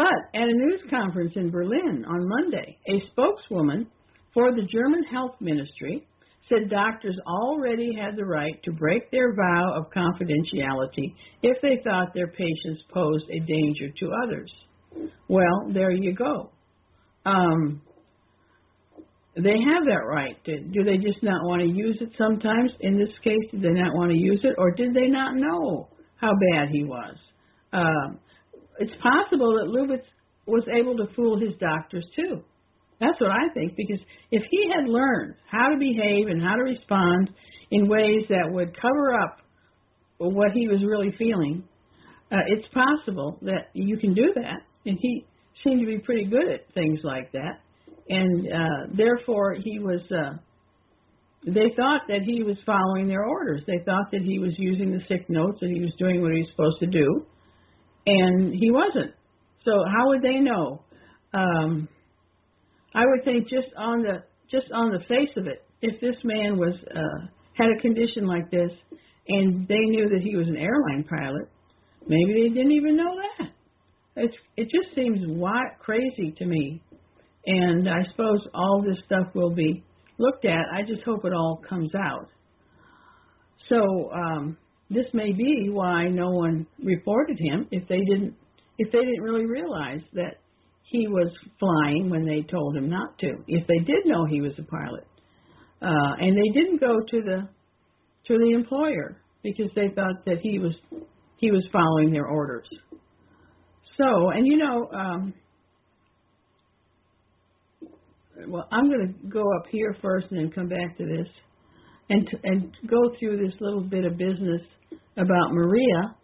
But at a news conference in Berlin on Monday, a spokeswoman for the German Health Ministry said doctors already had the right to break their vow of confidentiality if they thought their patients posed a danger to others. Well, there you go. Um, they have that right. Do they just not want to use it sometimes? In this case, did they not want to use it, or did they not know how bad he was? Um, it's possible that Lubitz was able to fool his doctors too. That's what I think, because if he had learned how to behave and how to respond in ways that would cover up what he was really feeling, uh, it's possible that you can do that. And he seemed to be pretty good at things like that. And uh, therefore, he was. Uh, they thought that he was following their orders. They thought that he was using the sick notes and he was doing what he was supposed to do, and he wasn't. So how would they know? Um, I would think just on the just on the face of it, if this man was uh, had a condition like this, and they knew that he was an airline pilot, maybe they didn't even know that. It's it just seems wild, crazy to me, and I suppose all this stuff will be looked at. I just hope it all comes out. So um, this may be why no one reported him if they didn't if they didn't really realize that he was flying when they told him not to. If they did know he was a pilot, uh, and they didn't go to the to the employer because they thought that he was he was following their orders. So, and you know, um, well, I'm going to go up here first and then come back to this, and and go through this little bit of business about Maria,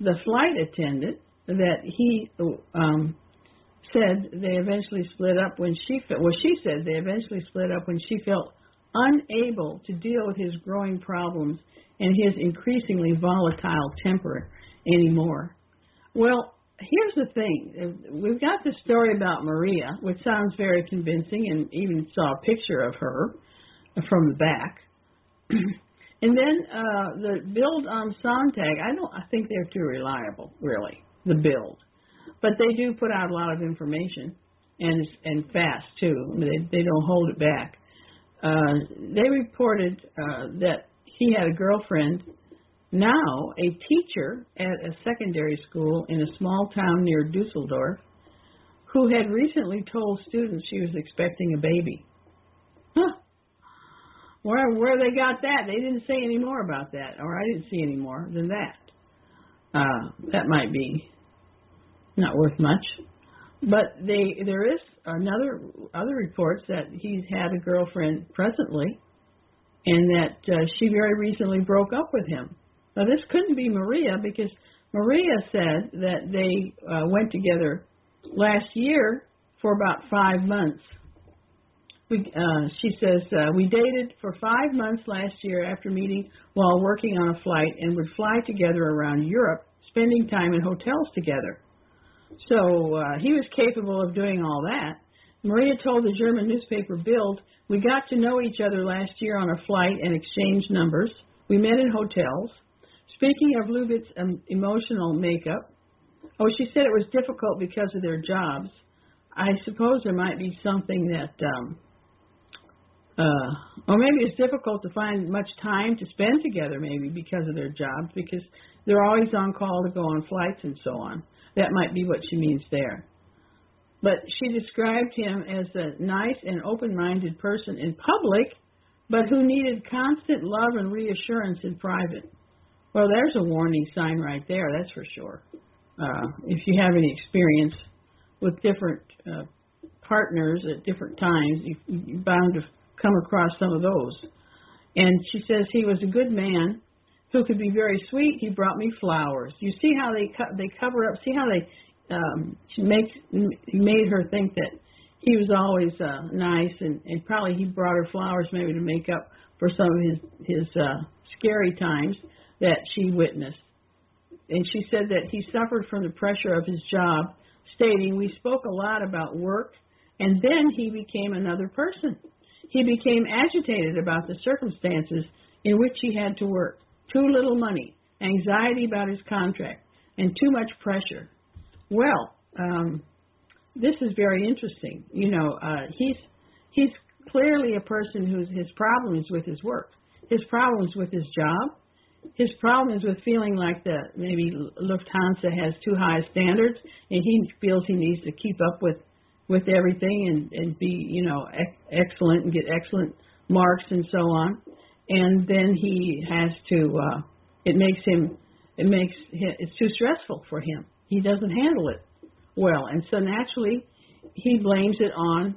the flight attendant that he um, said they eventually split up when she felt, well, she said they eventually split up when she felt unable to deal with his growing problems and his increasingly volatile temper anymore. Well, here's the thing. We've got the story about Maria, which sounds very convincing, and even saw a picture of her from the back. and then uh, the Bild am Sonntag, I don't. I think they're too reliable, really. The Bild but they do put out a lot of information and and fast too. They they don't hold it back. Uh, they reported uh, that he had a girlfriend, now a teacher at a secondary school in a small town near Dusseldorf, who had recently told students she was expecting a baby. Huh. Where where they got that? They didn't say any more about that, or I didn't see any more than that. Uh, that might be not worth much. But they there is another other reports that he's had a girlfriend presently, and that uh, she very recently broke up with him. Now this couldn't be Maria because Maria said that they uh, went together last year for about five months. We, uh, she says uh, we dated for five months last year after meeting while working on a flight and would fly together around Europe, spending time in hotels together. So uh, he was capable of doing all that. Maria told the German newspaper Bild, We got to know each other last year on a flight and exchanged numbers. We met in hotels, speaking of Lubit's um, emotional makeup, oh, she said it was difficult because of their jobs. I suppose there might be something that, um, uh, or maybe it's difficult to find much time to spend together, maybe because of their jobs, because they're always on call to go on flights and so on. That might be what she means there. But she described him as a nice and open minded person in public, but who needed constant love and reassurance in private. Well, there's a warning sign right there, that's for sure. Uh, if you have any experience with different uh, partners at different times, you, you're bound to come across some of those. And she says he was a good man who could be very sweet. He brought me flowers. You see how they co- they cover up. See how they um, she makes made her think that he was always uh, nice, and, and probably he brought her flowers maybe to make up for some of his his uh, scary times that she witnessed. And she said that he suffered from the pressure of his job, stating, We spoke a lot about work, and then he became another person. He became agitated about the circumstances in which he had to work. Too little money, anxiety about his contract, and too much pressure. Well, um, this is very interesting. You know, uh, he's he's clearly a person whose his problems with his work, his problems with his job, his problem is with feeling like the maybe Lufthansa has too high standards, and he feels he needs to keep up with with everything and and be you know ec- excellent and get excellent marks and so on. And then he has to. Uh, it makes him. It makes it's too stressful for him. He doesn't handle it well, and so naturally he blames it on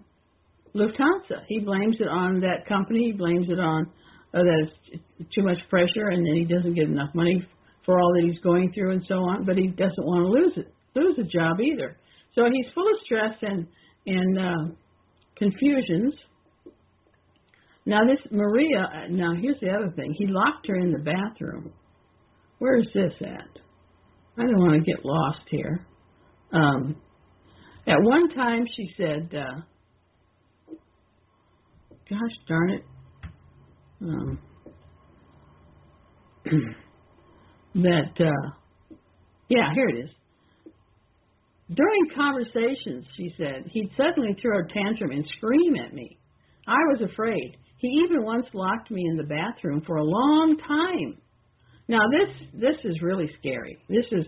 Lufthansa. He blames it on that company. He blames it on uh, that it's too much pressure and then he doesn't get enough money for all that he's going through and so on, but he doesn't want to lose it, lose a job either. So he's full of stress and and uh, confusions. Now this Maria. Uh, now here's the other thing. He locked her in the bathroom. Where is this at? I don't want to get lost here. Um, at one time she said, uh, "Gosh darn it." Um, that uh yeah, here it is. During conversations, she said, he'd suddenly throw a tantrum and scream at me. I was afraid. He even once locked me in the bathroom for a long time. Now this this is really scary. This is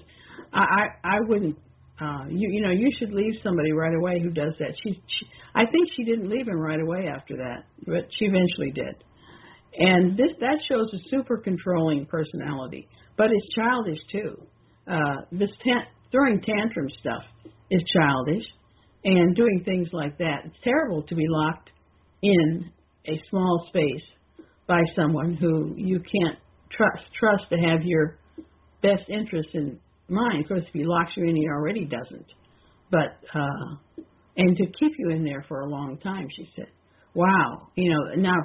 I I, I wouldn't uh you you know you should leave somebody right away who does that. She, she I think she didn't leave him right away after that, but she eventually did. And this that shows a super controlling personality, but it's childish too. Uh, this tan- throwing tantrum stuff is childish, and doing things like that. It's terrible to be locked in a small space by someone who you can't trust trust to have your best interest in mind. Of course, if he locks you in, he already doesn't. But uh, and to keep you in there for a long time, she said. Wow, you know, now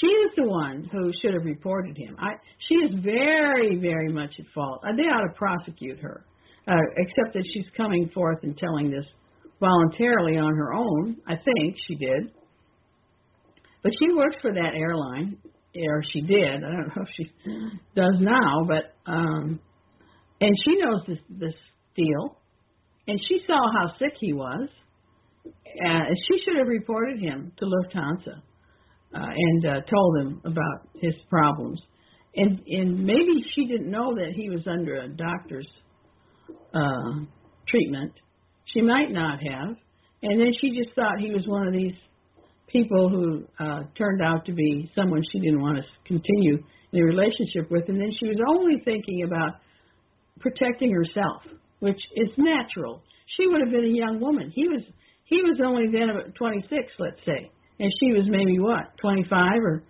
she is the one who should have reported him. I, she is very, very much at fault. They ought to prosecute her, uh, except that she's coming forth and telling this voluntarily on her own. I think she did. But she works for that airline, or she did. I don't know if she does now, but um, and she knows this this deal, and she saw how sick he was uh, she should have reported him to Lufthansa uh, and uh, told him about his problems. And and maybe she didn't know that he was under a doctor's uh, treatment. She might not have. And then she just thought he was one of these people who uh, turned out to be someone she didn't want to continue in a relationship with. And then she was only thinking about protecting herself, which is natural. She would have been a young woman. He was he was only then about 26, let's say, and she was maybe what 25 or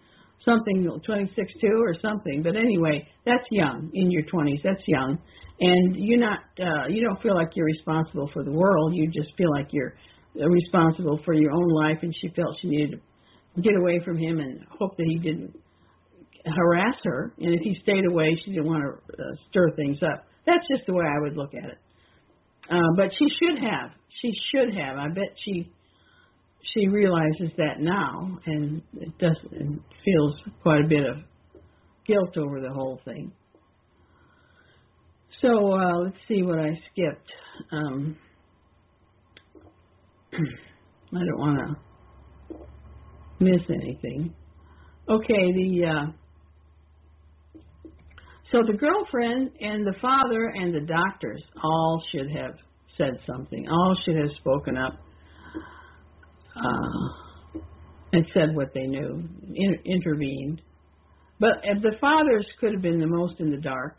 something, 26 too or something. But anyway, that's young in your 20s. That's young, and you're not uh, you don't feel like you're responsible for the world. You just feel like you're responsible for your own life. And she felt she needed to get away from him and hope that he didn't harass her. And if he stayed away, she didn't want to uh, stir things up. That's just the way I would look at it. Uh, but she should have she should have. I bet she she realizes that now, and it does and feels quite a bit of guilt over the whole thing. So uh, let's see what I skipped. Um, I don't want to miss anything. Okay, the uh, so the girlfriend and the father and the doctors all should have said something. All should have spoken up uh, and said what they knew, in, intervened. But the fathers could have been the most in the dark,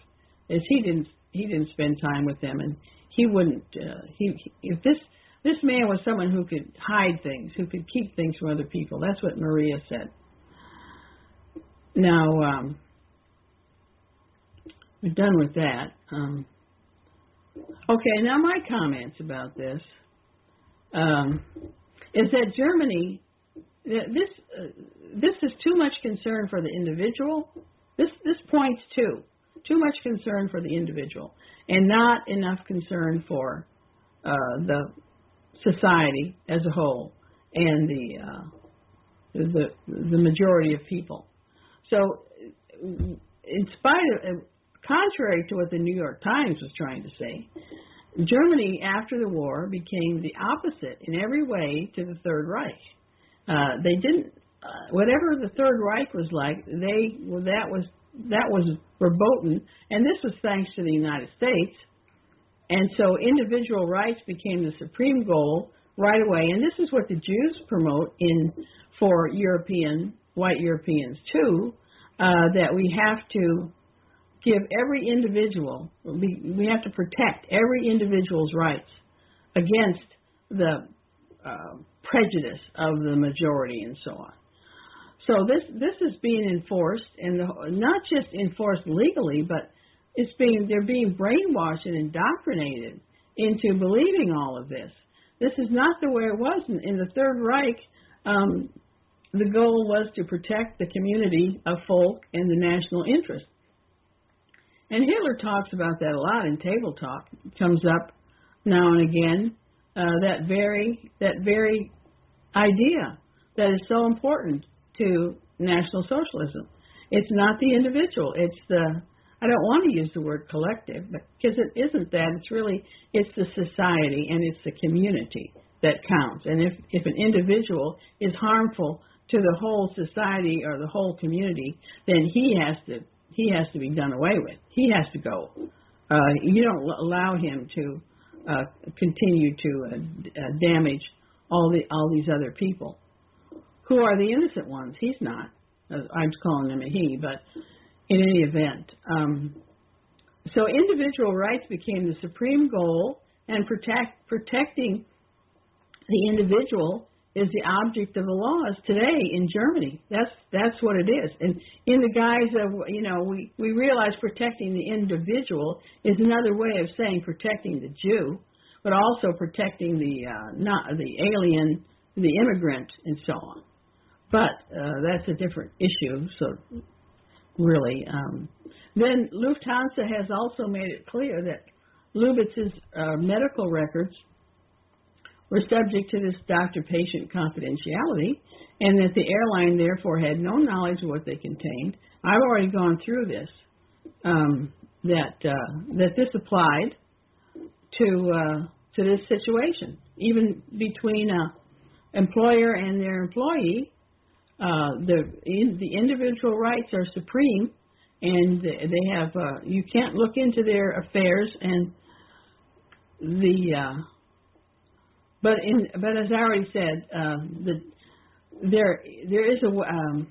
as he didn't he didn't spend time with them, and he wouldn't. Uh, he if this this man was someone who could hide things, who could keep things from other people. That's what Maria said. Now, um, we're done with that. Um, okay, now my comments about this um, is that Germany, this uh, this is too much concern for the individual. This this points to too much concern for the individual and not enough concern for uh, the society as a whole and the uh, the the majority of people. So, in spite of, contrary to what the New York Times was trying to say, Germany after the war became the opposite in every way to the Third Reich. Uh, they didn't. Uh, whatever the Third Reich was like, they well, that was that was verboten, and this was thanks to the United States. And so individual rights became the supreme goal right away, and this is what the Jews promote in for European white Europeans too, uh, that we have to give every individual we, we have to protect every individual's rights against the uh, prejudice of the majority and so on. So this this is being enforced, and the, not just enforced legally, but it's being they're being brainwashed and indoctrinated into believing all of this. This is not the way it was in, the Third Reich. Um, the goal was to protect the community of folk and the national interest. And Hitler talks about that a lot in table talk. It comes up now and again. Uh, that very that very idea that is so important to National Socialism. It's not the individual. It's the I don't want to use the word collective, because it isn't that. It's really it's the society and it's the community that counts. And if if an individual is harmful to the whole society or the whole community, then he has to he has to be done away with. He has to go. Uh, you don't allow him to uh, continue to uh, uh, damage all the all these other people who are the innocent ones. He's not. I'm calling him a he, but in any event. Um, so individual rights became the supreme goal, and protect, protecting the individual is the object of the laws today in Germany. That's that's what it is. And in the guise of you know we we realize protecting the individual is another way of saying protecting the Jew, but also protecting the uh, not the alien, the immigrant, and so on. But uh, that's a different issue. So really, um, then Lufthansa has also made it clear that Lubitz's uh, medical records were subject to this doctor-patient confidentiality, and that the airline therefore had no knowledge of what they contained. I've already gone through this. Um, that uh, that this applied to uh, to this situation, even between a employer and their employee, uh, the in, the individual rights are supreme, and they have uh, you can't look into their affairs and the uh, but in but as I already said uh, the there there is a um,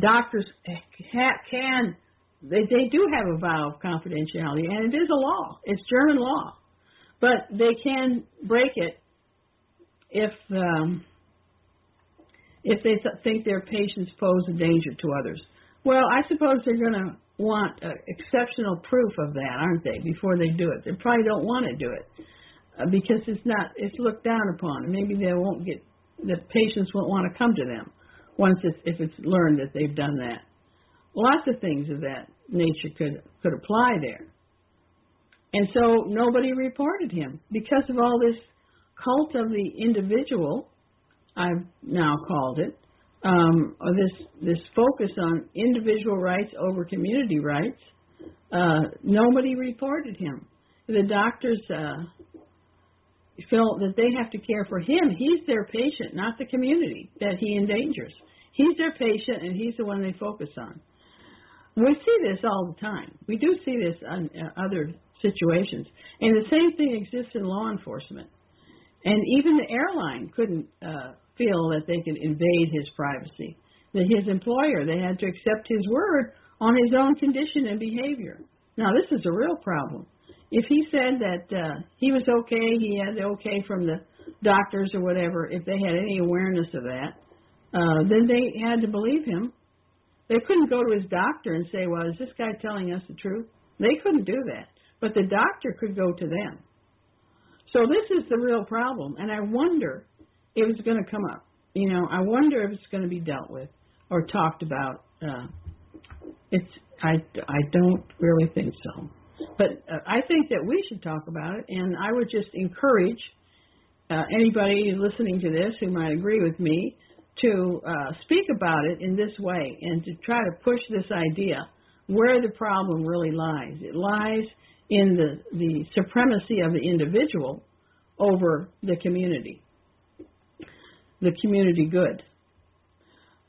doctors ha- can they they do have a vow of confidentiality and it is a law it's German law but they can break it if um, if they th- think their patients pose a danger to others. Well, I suppose they're going to want uh, exceptional proof of that, aren't they, before they do it? They probably don't want to do it because it's not it's looked down upon. Maybe they won't get the patients won't want to come to them once it's, if it's learned that they've done that. Lots of things of that nature could could apply there. And so nobody reported him because of all this cult of the individual I've now called it, um, or this this focus on individual rights over community rights, uh, nobody reported him. The doctors uh, feel that they have to care for him. He's their patient, not the community that he endangers. He's their patient, and he's the one they focus on. We see this all the time. We do see this on other situations, and the same thing exists in law enforcement. And even the airline couldn't uh, feel that they could invade his privacy. That his employer, they had to accept his word on his own condition and behavior. Now, this is a real problem. If he said that uh, he was okay, he had the okay from the doctors or whatever, if they had any awareness of that, uh, then they had to believe him. They couldn't go to his doctor and say, well, is this guy telling us the truth? They couldn't do that. But the doctor could go to them. So this is the real problem. And I wonder if it's going to come up. You know, I wonder if it's going to be dealt with or talked about. Uh, it's I, I don't really think so. But uh, I think that we should talk about it, and I would just encourage uh, anybody listening to this who might agree with me to uh, speak about it in this way and to try to push this idea where the problem really lies. It lies in the, the supremacy of the individual over the community, the community good.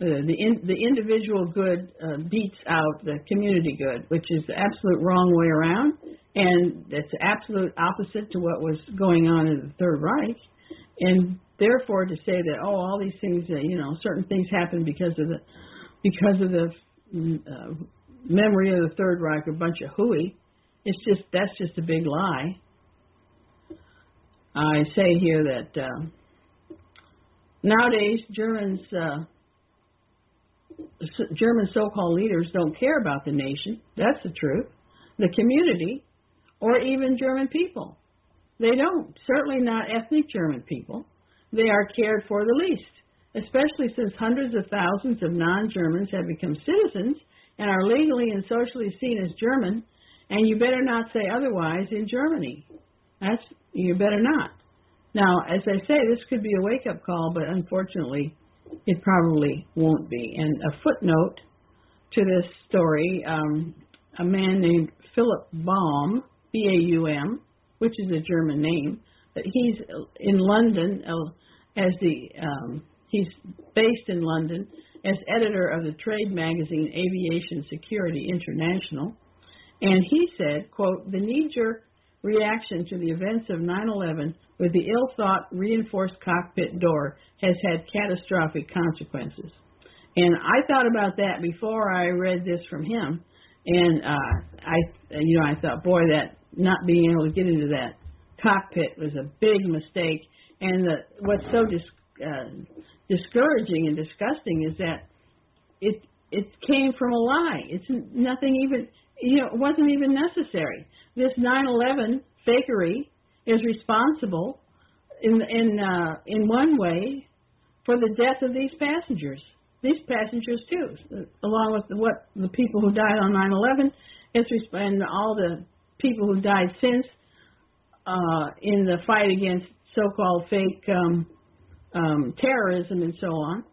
Uh, the in, the individual good uh, beats out the community good, which is the absolute wrong way around, and it's the absolute opposite to what was going on in the Third Reich. And therefore, to say that oh, all these things, uh, you know, certain things happen because of the because of the mm, uh, memory of the Third Reich, a bunch of hooey. It's just that's just a big lie. I say here that uh, nowadays Germans. Uh, German so-called leaders don't care about the nation. That's the truth. The community, or even German people. They don't. Certainly not ethnic German people. They are cared for the least, especially since hundreds of thousands of non-Germans have become citizens and are legally and socially seen as German. And you better not say otherwise in Germany. That's you better not. Now, as I say, this could be a wake-up call, but unfortunately, it probably won't be. And a footnote to this story um, a man named Philip Baum, B A U M, which is a German name, but he's in London uh, as the um, he's based in London as editor of the trade magazine Aviation Security International, and he said, "quote The knee-jerk reaction to the events of 9/11 with the ill-thought reinforced cockpit door has had catastrophic consequences. And I thought about that before I read this from him, and uh, I, you know, I thought, boy, that not being able to get into that cockpit was a big mistake. And the, what's so dis, uh, discouraging and disgusting is that it it came from a lie. It's nothing even, you know, it wasn't even necessary. This 9/11 fakery is responsible in in uh, in one way for the death of these passengers. These passengers too, along with the, what the people who died on 9/11, it's and all the people who died since uh, in the fight against so-called fake um, um, terrorism and so on.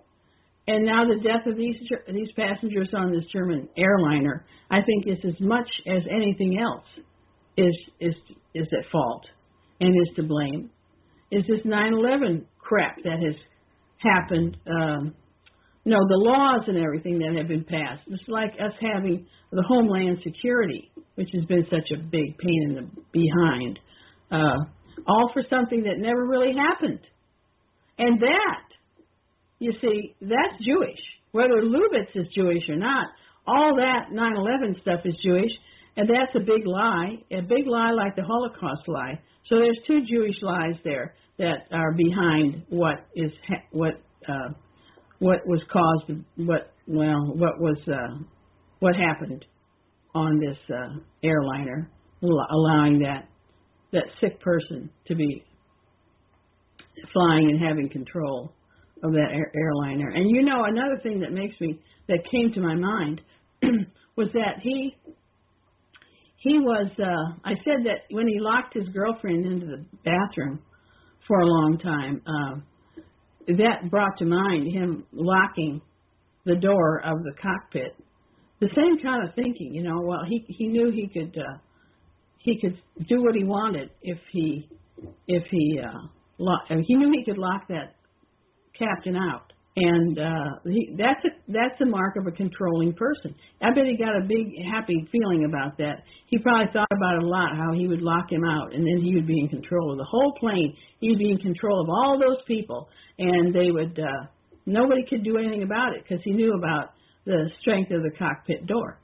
And now the death of these these passengers on this German airliner, I think, is as much as anything else is is is at fault and is to blame is this 9/11 crap that has happened. Um, no, the laws and everything that have been passed. It's like us having the Homeland Security, which has been such a big pain in the behind, uh, all for something that never really happened. And that, you see, that's Jewish. Whether Lubitz is Jewish or not, all that 9/11 stuff is Jewish, and that's a big lie, a big lie like the Holocaust lie. So there's two Jewish lies there that are behind what is what uh, what was caused what well what was uh, what happened on this uh, airliner, allowing that that sick person to be flying and having control of that air- airliner. And you know another thing that makes me that came to my mind was that he he was uh I said that when he locked his girlfriend into the bathroom for a long time, uh that brought to mind him locking the door of the cockpit the same kind of thinking. You know, well, he he knew he could uh, he could do what he wanted if he if he uh, lock, he knew he could lock that captain out and uh he that's a that's a mark of a controlling person. I bet he got a big happy feeling about that. He probably thought about it a lot how he would lock him out and then he would be in control of the whole plane. He'd be in control of all those people and they would uh nobody could do anything about it because he knew about the strength of the cockpit door.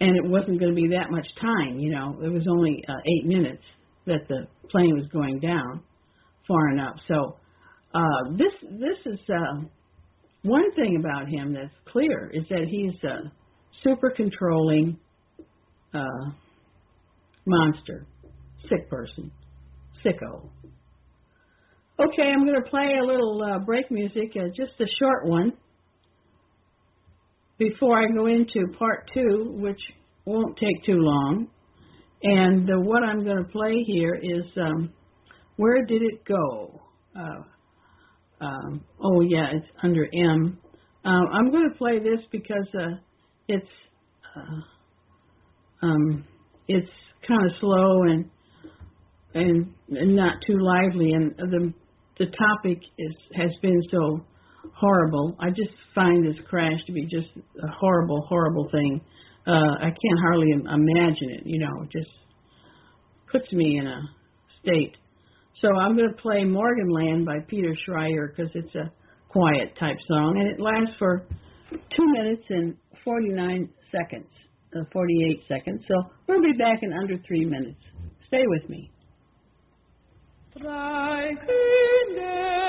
And it wasn't going to be that much time you know. It was only uh, eight minutes that the plane was going down far enough. So uh this this is uh one thing about him that's clear is that he's a super controlling uh, monster, sick person, sicko. Okay, I'm going to play a little uh, break music, uh, just a short one, before I go into part two, which won't take too long. And what I'm going to play here is um, Where Did It Go? Uh, um, oh yeah, it's under M. Uh, I'm going to play this because uh, it's uh, um, it's kind of slow and, and and not too lively, and the the topic is has been so horrible. I just find this crash to be just a horrible, horrible thing. Uh, I can't hardly imagine it. You know, it just puts me in a state. So I'm going to play Morganland by Peter Schreier because it's a quiet type song and it lasts for two minutes and 49 seconds, uh, 48 seconds. So we'll be back in under three minutes. Stay with me. Drei Kinder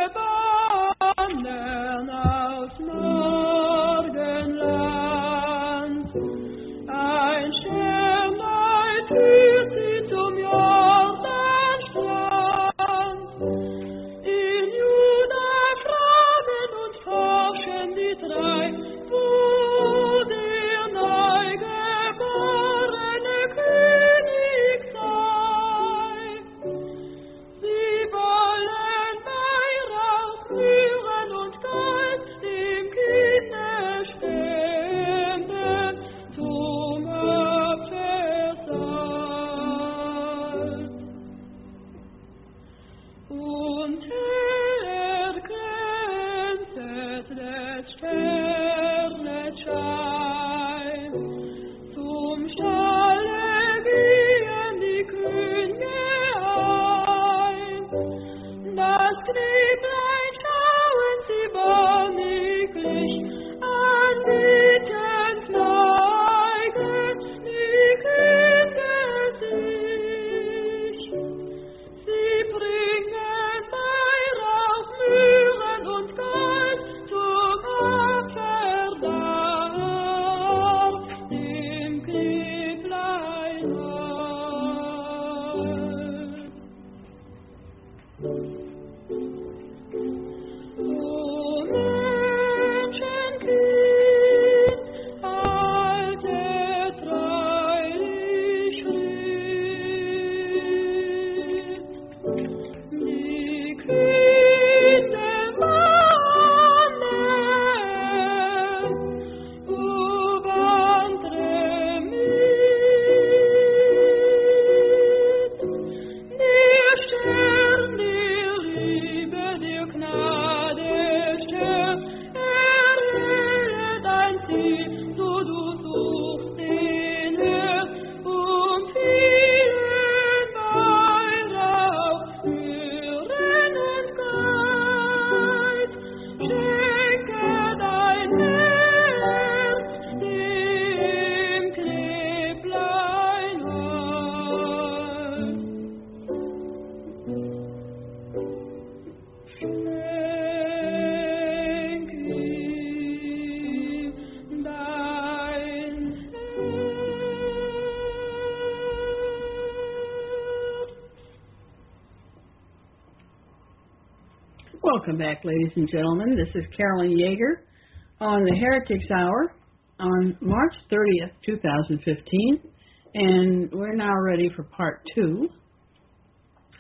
Welcome back, ladies and gentlemen. This is Carolyn Yeager on the Heretics Hour on March 30th, 2015, and we're now ready for part two.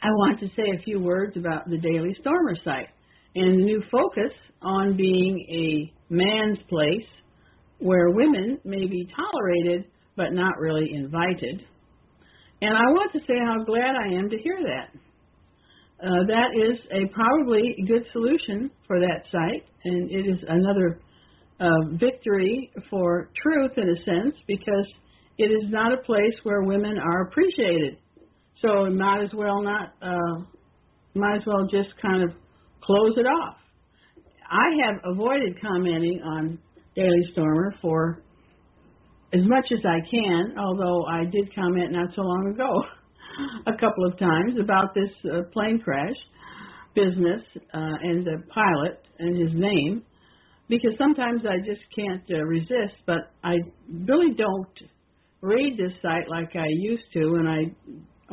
I want to say a few words about the Daily Stormer site and the new focus on being a man's place where women may be tolerated but not really invited. And I want to say how glad I am to hear that. Uh, that is a probably good solution for that site, and it is another uh, victory for truth in a sense because it is not a place where women are appreciated. So might as well not, uh, might as well just kind of close it off. I have avoided commenting on Daily Stormer for as much as I can, although I did comment not so long ago a couple of times about this uh, plane crash business uh, and the pilot and his name because sometimes I just can't uh, resist, but I really don't read this site like I used to, and I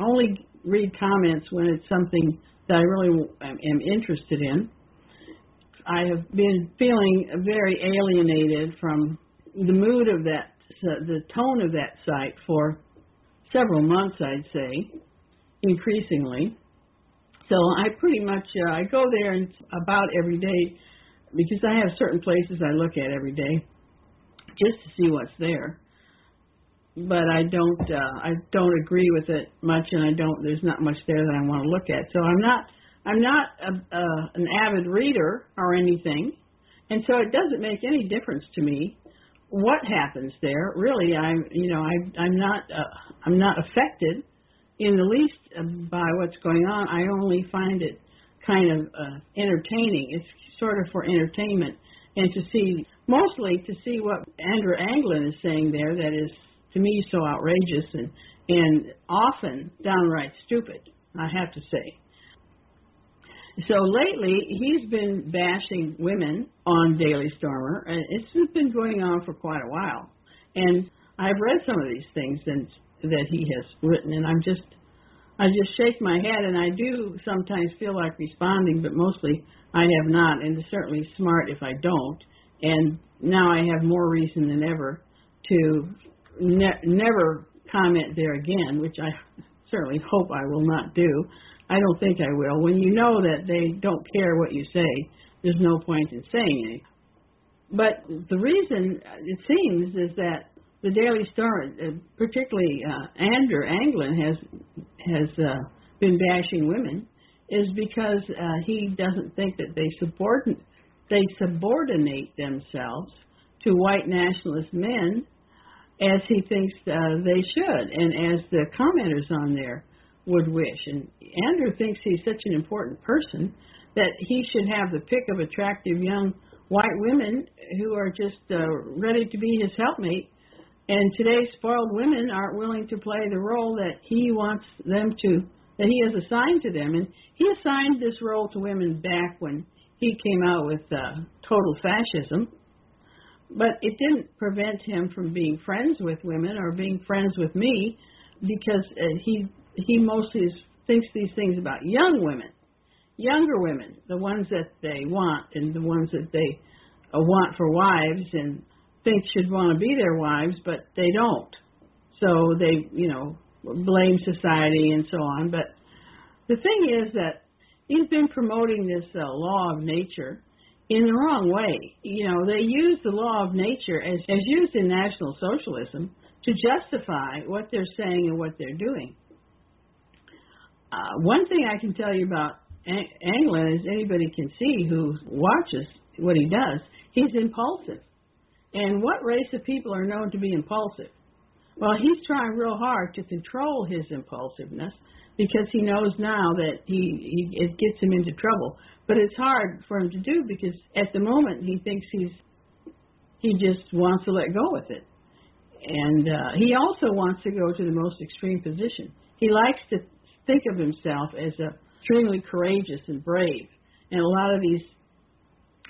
only read comments when it's something that I really am, interested in. I have been feeling very alienated from the mood of that, the tone of that site for several months, I'd say, increasingly. So I pretty much uh, I go there and about every day because I have certain places I look at every day just to see what's there. But I don't uh, I don't agree with it much, and I don't. There's not much there that I want to look at. So I'm not I'm not a, a, an avid reader or anything, and so it doesn't make any difference to me what happens there. Really, I'm you know I I'm not uh, I'm not affected in the least uh, by what's going on. I only find it kind of uh, entertaining. It's sort of for entertainment and to see, mostly to see what Andrew Anglin is saying there that is to me so outrageous and and often downright stupid. I have to say. So lately, he's been bashing women on Daily Stormer, and it's been going on for quite a while. And I've read some of these things and that he has written, and I'm just I just shake my head, and I do sometimes feel like responding, but mostly I have not, and it's certainly smart if I don't. And now I have more reason than ever to ne- never comment there again, which I certainly hope I will not do. I don't think I will. When you know that they don't care what you say, there's no point in saying anything. But the reason it seems is that the Daily Star, uh, particularly uh, Andrew Anglin, has has uh, been bashing women, is because uh, he doesn't think that they subordinate they subordinate themselves to white nationalist men as he thinks uh, they should, and as the commenters on there would wish. And Andrew thinks he's such an important person that he should have the pick of attractive young white women who are just uh, ready to be his helpmate and today's spoiled women aren't willing to play the role that he wants them to, that he has assigned to them. And he assigned this role to women back when he came out with uh, total fascism. But it didn't prevent him from being friends with women or being friends with me because uh, he he mostly is, thinks these things about young women, younger women, the ones that they want and the ones that they uh, want for wives and think should want to be their wives, but they don't. So they, you know, blame society and so on. But the thing is that he's been promoting this uh, law of nature in the wrong way. You know, they use the law of nature as, as used in National Socialism to justify what they're saying and what they're doing. Uh, one thing I can tell you about Anglin is anybody can see who watches what he does, he's impulsive. And what race of people are known to be impulsive? Well, he's trying real hard to control his impulsiveness because he knows now that he, he it gets him into trouble. But it's hard for him to do because at the moment he thinks he's he just wants to let go with it. And uh, he also wants to go to the most extreme position. He likes to think of himself as a extremely courageous and brave. And a lot of these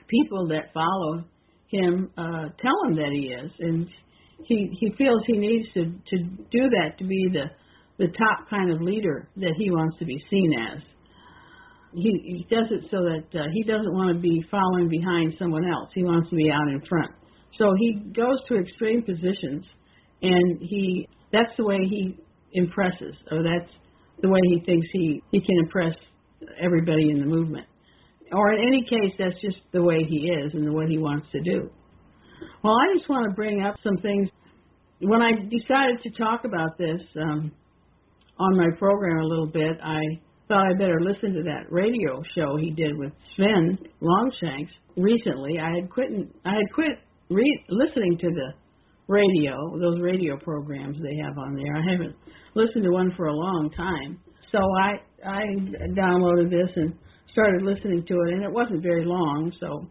people that follow him uh, tell him that he is, and he he feels he needs to to do that to be the the top kind of leader that he wants to be seen as. He he does it so that uh, he doesn't want to be following behind someone else. He wants to be out in front. So he goes to extreme positions, and he that's the way he impresses, or that's the way he thinks he he can impress everybody in the movement or in any case, that's just the way he is and the way he wants to do. Well, I just want to bring up some things. When I decided to talk about this um, on my program a little bit, I thought I better listen to that radio show he did with Sven Longshanks recently. I had quit. I had quit re- listening to the radio, those radio programs they have on there. I haven't listened to one for a long time, so I I downloaded this and started listening to it, and it wasn't very long, so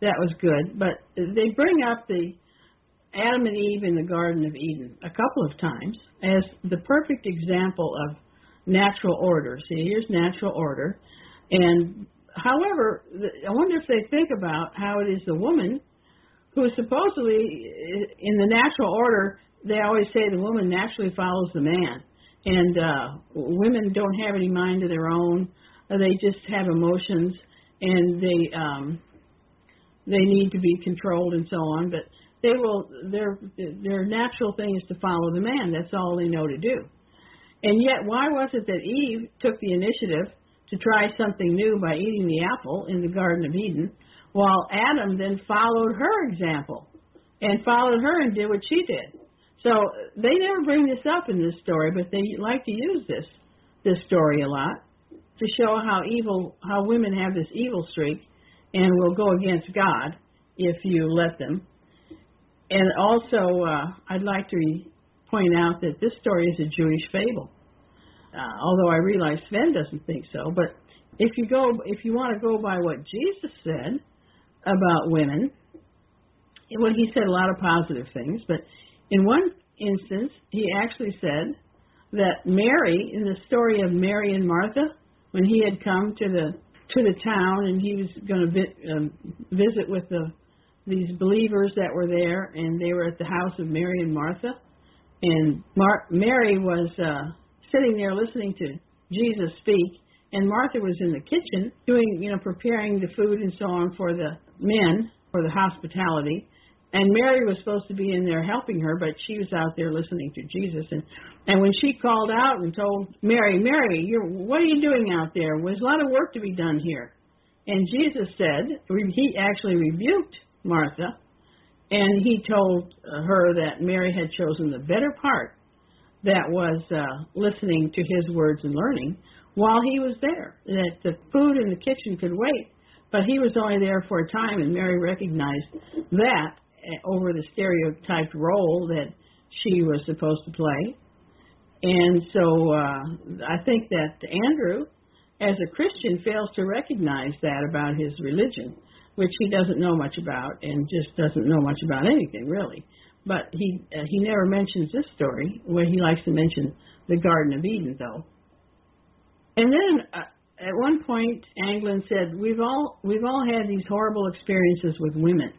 that was good. But they bring up the Adam and Eve in the Garden of Eden a couple of times as the perfect example of natural order. See, here's natural order. And however, I wonder if they think about how it is the woman who supposedly in the natural order, they always say the woman naturally follows the man. And uh women don't have any mind of their own. They just have emotions and they um they need to be controlled and so on, but they will their their natural thing is to follow the man. That's all they know to do. And yet, why was it that Eve took the initiative to try something new by eating the apple in the Garden of Eden, while Adam then followed her example and followed her and did what she did? So they never bring this up in this story, but they like to use this this story a lot to show how evil how women have this evil streak and will go against God if you let them. And also, uh, I'd like to point out that this story is a Jewish fable. Uh, although I realize Sven doesn't think so, but if you go, if you want to go by what Jesus said about women, well, he said a lot of positive things, but in one instance, he actually said that Mary, in the story of Mary and Martha, when he had come to the to the town and he was going to vi- um, visit with the these believers that were there, and they were at the house of Mary and Martha, and Mar- Mary was uh, sitting there listening to Jesus speak, and Martha was in the kitchen doing, you know, preparing the food and so on for the men for the hospitality. And Mary was supposed to be in there helping her, but she was out there listening to Jesus. And and when she called out and told Mary, Mary, you're, what are you doing out there? There's a lot of work to be done here. And Jesus said, he actually rebuked Martha, and he told her that Mary had chosen the better part, that was uh, listening to his words and learning while he was there. That the food in the kitchen could wait, but he was only there for a time, and Mary recognized that uh, over the stereotyped role that she was supposed to play. And so uh, I think that Andrew, as a Christian, fails to recognize that about his religion, which he doesn't know much about and just doesn't know much about anything really. But he uh, he never mentions this story where he likes to mention the Garden of Eden, though. And then uh, at one point, Anglin said, "We've all we've all had these horrible experiences with women."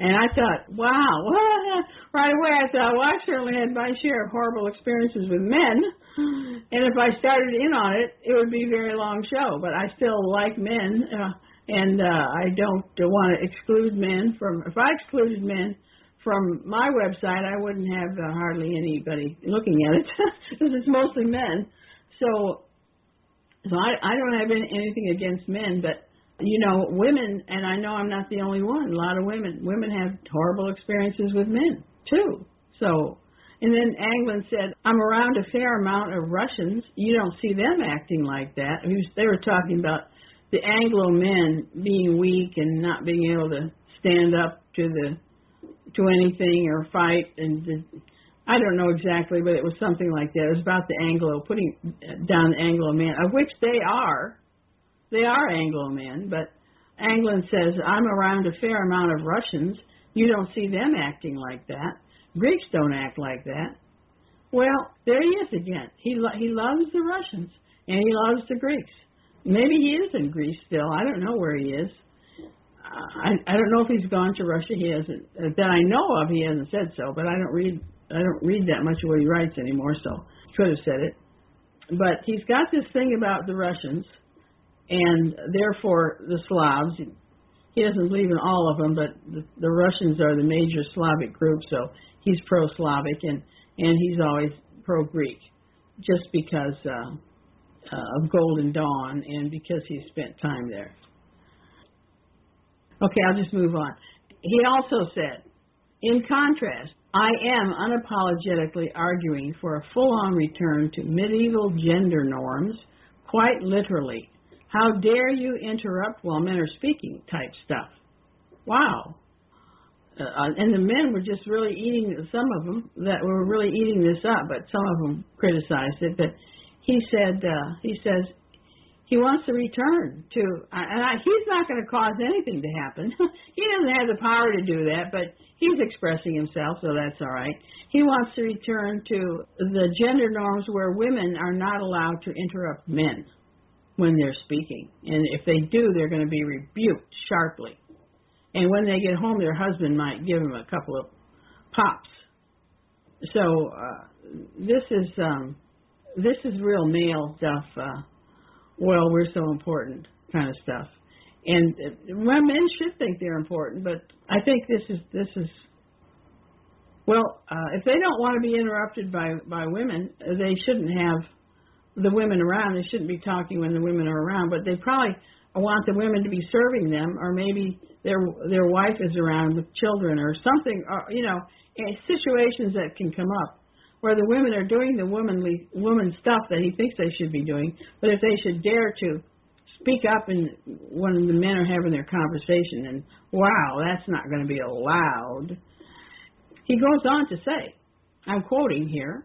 And I thought, wow, right away I thought, well, I certainly had my share of horrible experiences with men. And if I started in on it, it would be a very long show. But I still like men, uh, and uh, I don't want to exclude men from. If I excluded men from my website, I wouldn't have uh, hardly anybody looking at it because it's mostly men. So, so I, I don't have any, anything against men, but you know, women, and I know I'm not the only one. A lot of women, women have horrible experiences with men too. So, and then Anglin said, "I'm around a fair amount of Russians. You don't see them acting like that." They were talking about the Anglo men being weak and not being able to stand up to the to anything or fight, and the, I don't know exactly, but it was something like that. It was about the Anglo putting down the Anglo men, of which they are they are Anglo men, but Anglin says, I'm around a fair amount of Russians. You don't see them acting like that. Greeks don't act like that. Well, there he is again. He lo- he loves the Russians and he loves the Greeks. Maybe he is in Greece still. I don't know where he is. I I don't know if he's gone to Russia. He hasn't that I know of. He hasn't said so, but I don't read I don't read that much of what he writes anymore. So could have said it. But he's got this thing about the Russians and therefore the Slavs. He doesn't believe in all of them, but the, the Russians are the major Slavic group, so he's pro-Slavic and and he's always pro-Greek, just because uh, uh, of Golden Dawn and because he spent time there. Okay, I'll just move on. he also said, in contrast, I am unapologetically arguing for a full on return to medieval gender norms, quite literally. How dare you interrupt while men are speaking type stuff. Wow. Uh, and the men were just really eating, some of them that were really eating this up, but some of them criticized it. But he said, uh, he says, he wants to return to, and I, he's not going to cause anything to happen. he doesn't have the power to do that, but he's expressing himself, so that's all right. He wants to return to the gender norms where women are not allowed to interrupt men when they're speaking, and if they do, they're going to be rebuked sharply. And when they get home, their husband might give them a couple of pops. So uh, this is um, this is real male stuff. Uh, well, we're so important kind of stuff. And uh, well, men should think they're important, but I think this is this is well, uh, if they don't want to be interrupted by by women, they shouldn't have the women around. They shouldn't be talking when the women are around, but they probably want the women to be serving them, or maybe their their wife is around with children or something, or you know, situations that can come up where the women are doing the womanly woman stuff that he thinks they should be doing, but if they should dare to speak up and when the men are having their conversation and wow, that's not going to be allowed. He goes on to say, I'm quoting here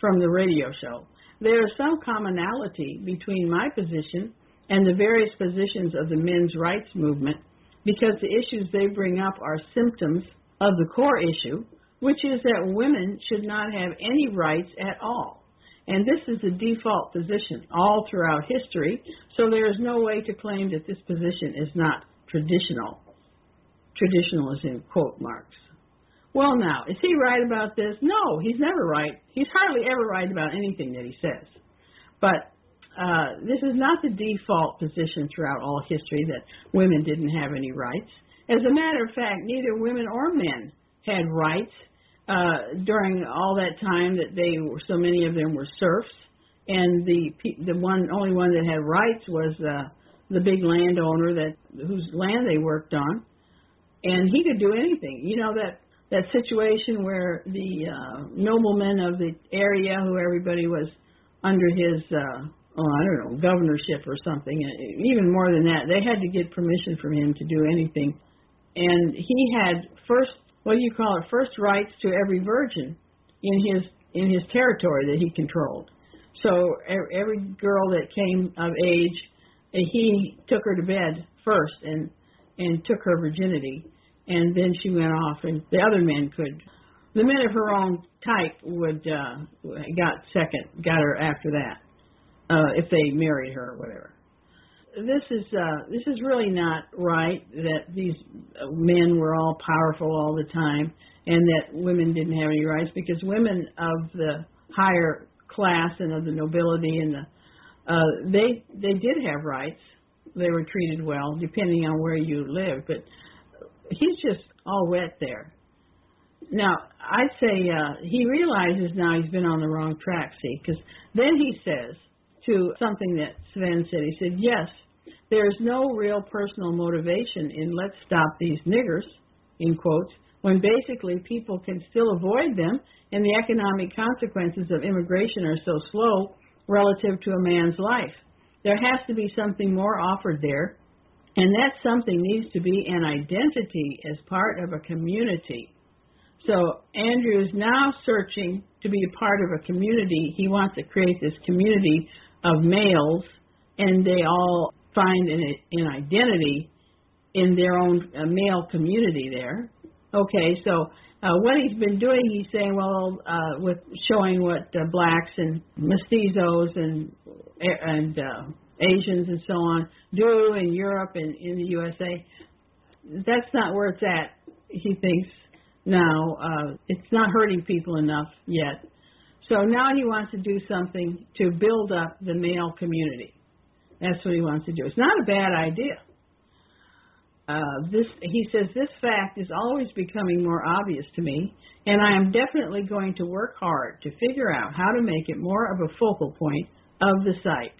from the radio show, there is some commonality between my position and the various positions of the men's rights movement because the issues they bring up are symptoms of the core issue which is that women should not have any rights at all. And this is the default position all throughout history, so there is no way to claim that this position is not traditional. Traditional is in quote marks. Well, now, is he right about this? No, he's never right. He's hardly ever right about anything that he says. But uh, this is not the default position throughout all history that women didn't have any rights. As a matter of fact, neither women or men had rights uh, during all that time that they were so many of them were serfs, and the the one only one that had rights was uh, the big landowner that whose land they worked on, and he could do anything. You know that that situation where the uh, noblemen of the area, who everybody was under his uh, oh I don't know governorship or something, even more than that, they had to get permission from him to do anything, and he had first what do you call it, first rights to every virgin in his in his territory that he controlled. So every girl that came of age, eh, he took her to bed first and and took her virginity, and then she went off, and the other men could. The men of her own type would uh, got second, got her after that, uh, if they married her or whatever this is uh, this is really not right that these men were all powerful all the time and that women didn't have any rights because women of the higher class and of the nobility and the uh, they they did have rights. They were treated well depending on where you lived, but he's just all wet there. Now, I'd say uh, he realizes now he's been on the wrong track, see, because then he says to something that Sven said, he said, yes, there's no real personal motivation in let's stop these niggers, in quotes, when basically people can still avoid them and the economic consequences of immigration are so slow relative to a man's life. There has to be something more offered there, and that something needs to be an identity as part of a community. So Andrew is now searching to be a part of a community. He wants to create this community of males, and they all find an, an identity in their own uh, male community there. Okay, so uh, what he's been doing, he's saying, well, uh, with showing what uh, blacks and mestizos and and uh, Asians and so on do in Europe and in the USA. That's not where it's at. He thinks now uh, it's not hurting people enough yet. So now he wants to do something to build up the male community. That's what he wants to do. It's not a bad idea. Uh, this, he says, this fact is always becoming more obvious to me, and I am definitely going to work hard to figure out how to make it more of a focal point of the site.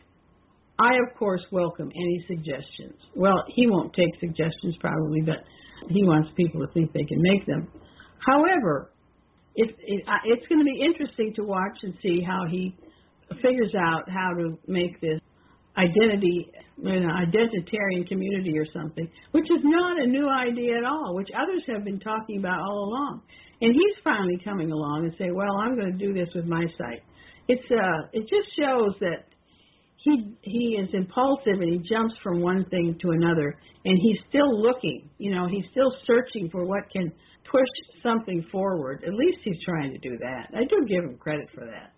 I, of course, welcome any suggestions. Well, he won't take suggestions probably, but he wants people to think they can make them. However, it, it, it's going to be interesting to watch and see how he figures out how to make this identity, an identitarian community or something, which is not a new idea at all, which others have been talking about all along. And he's finally coming along and say, "Well, I'm going to do this with my site." It's uh, it just shows that he he is impulsive and he jumps from one thing to another, and he's still looking. You know, he's still searching for what can push something forward. At least he's trying to do that. I do give him credit for that.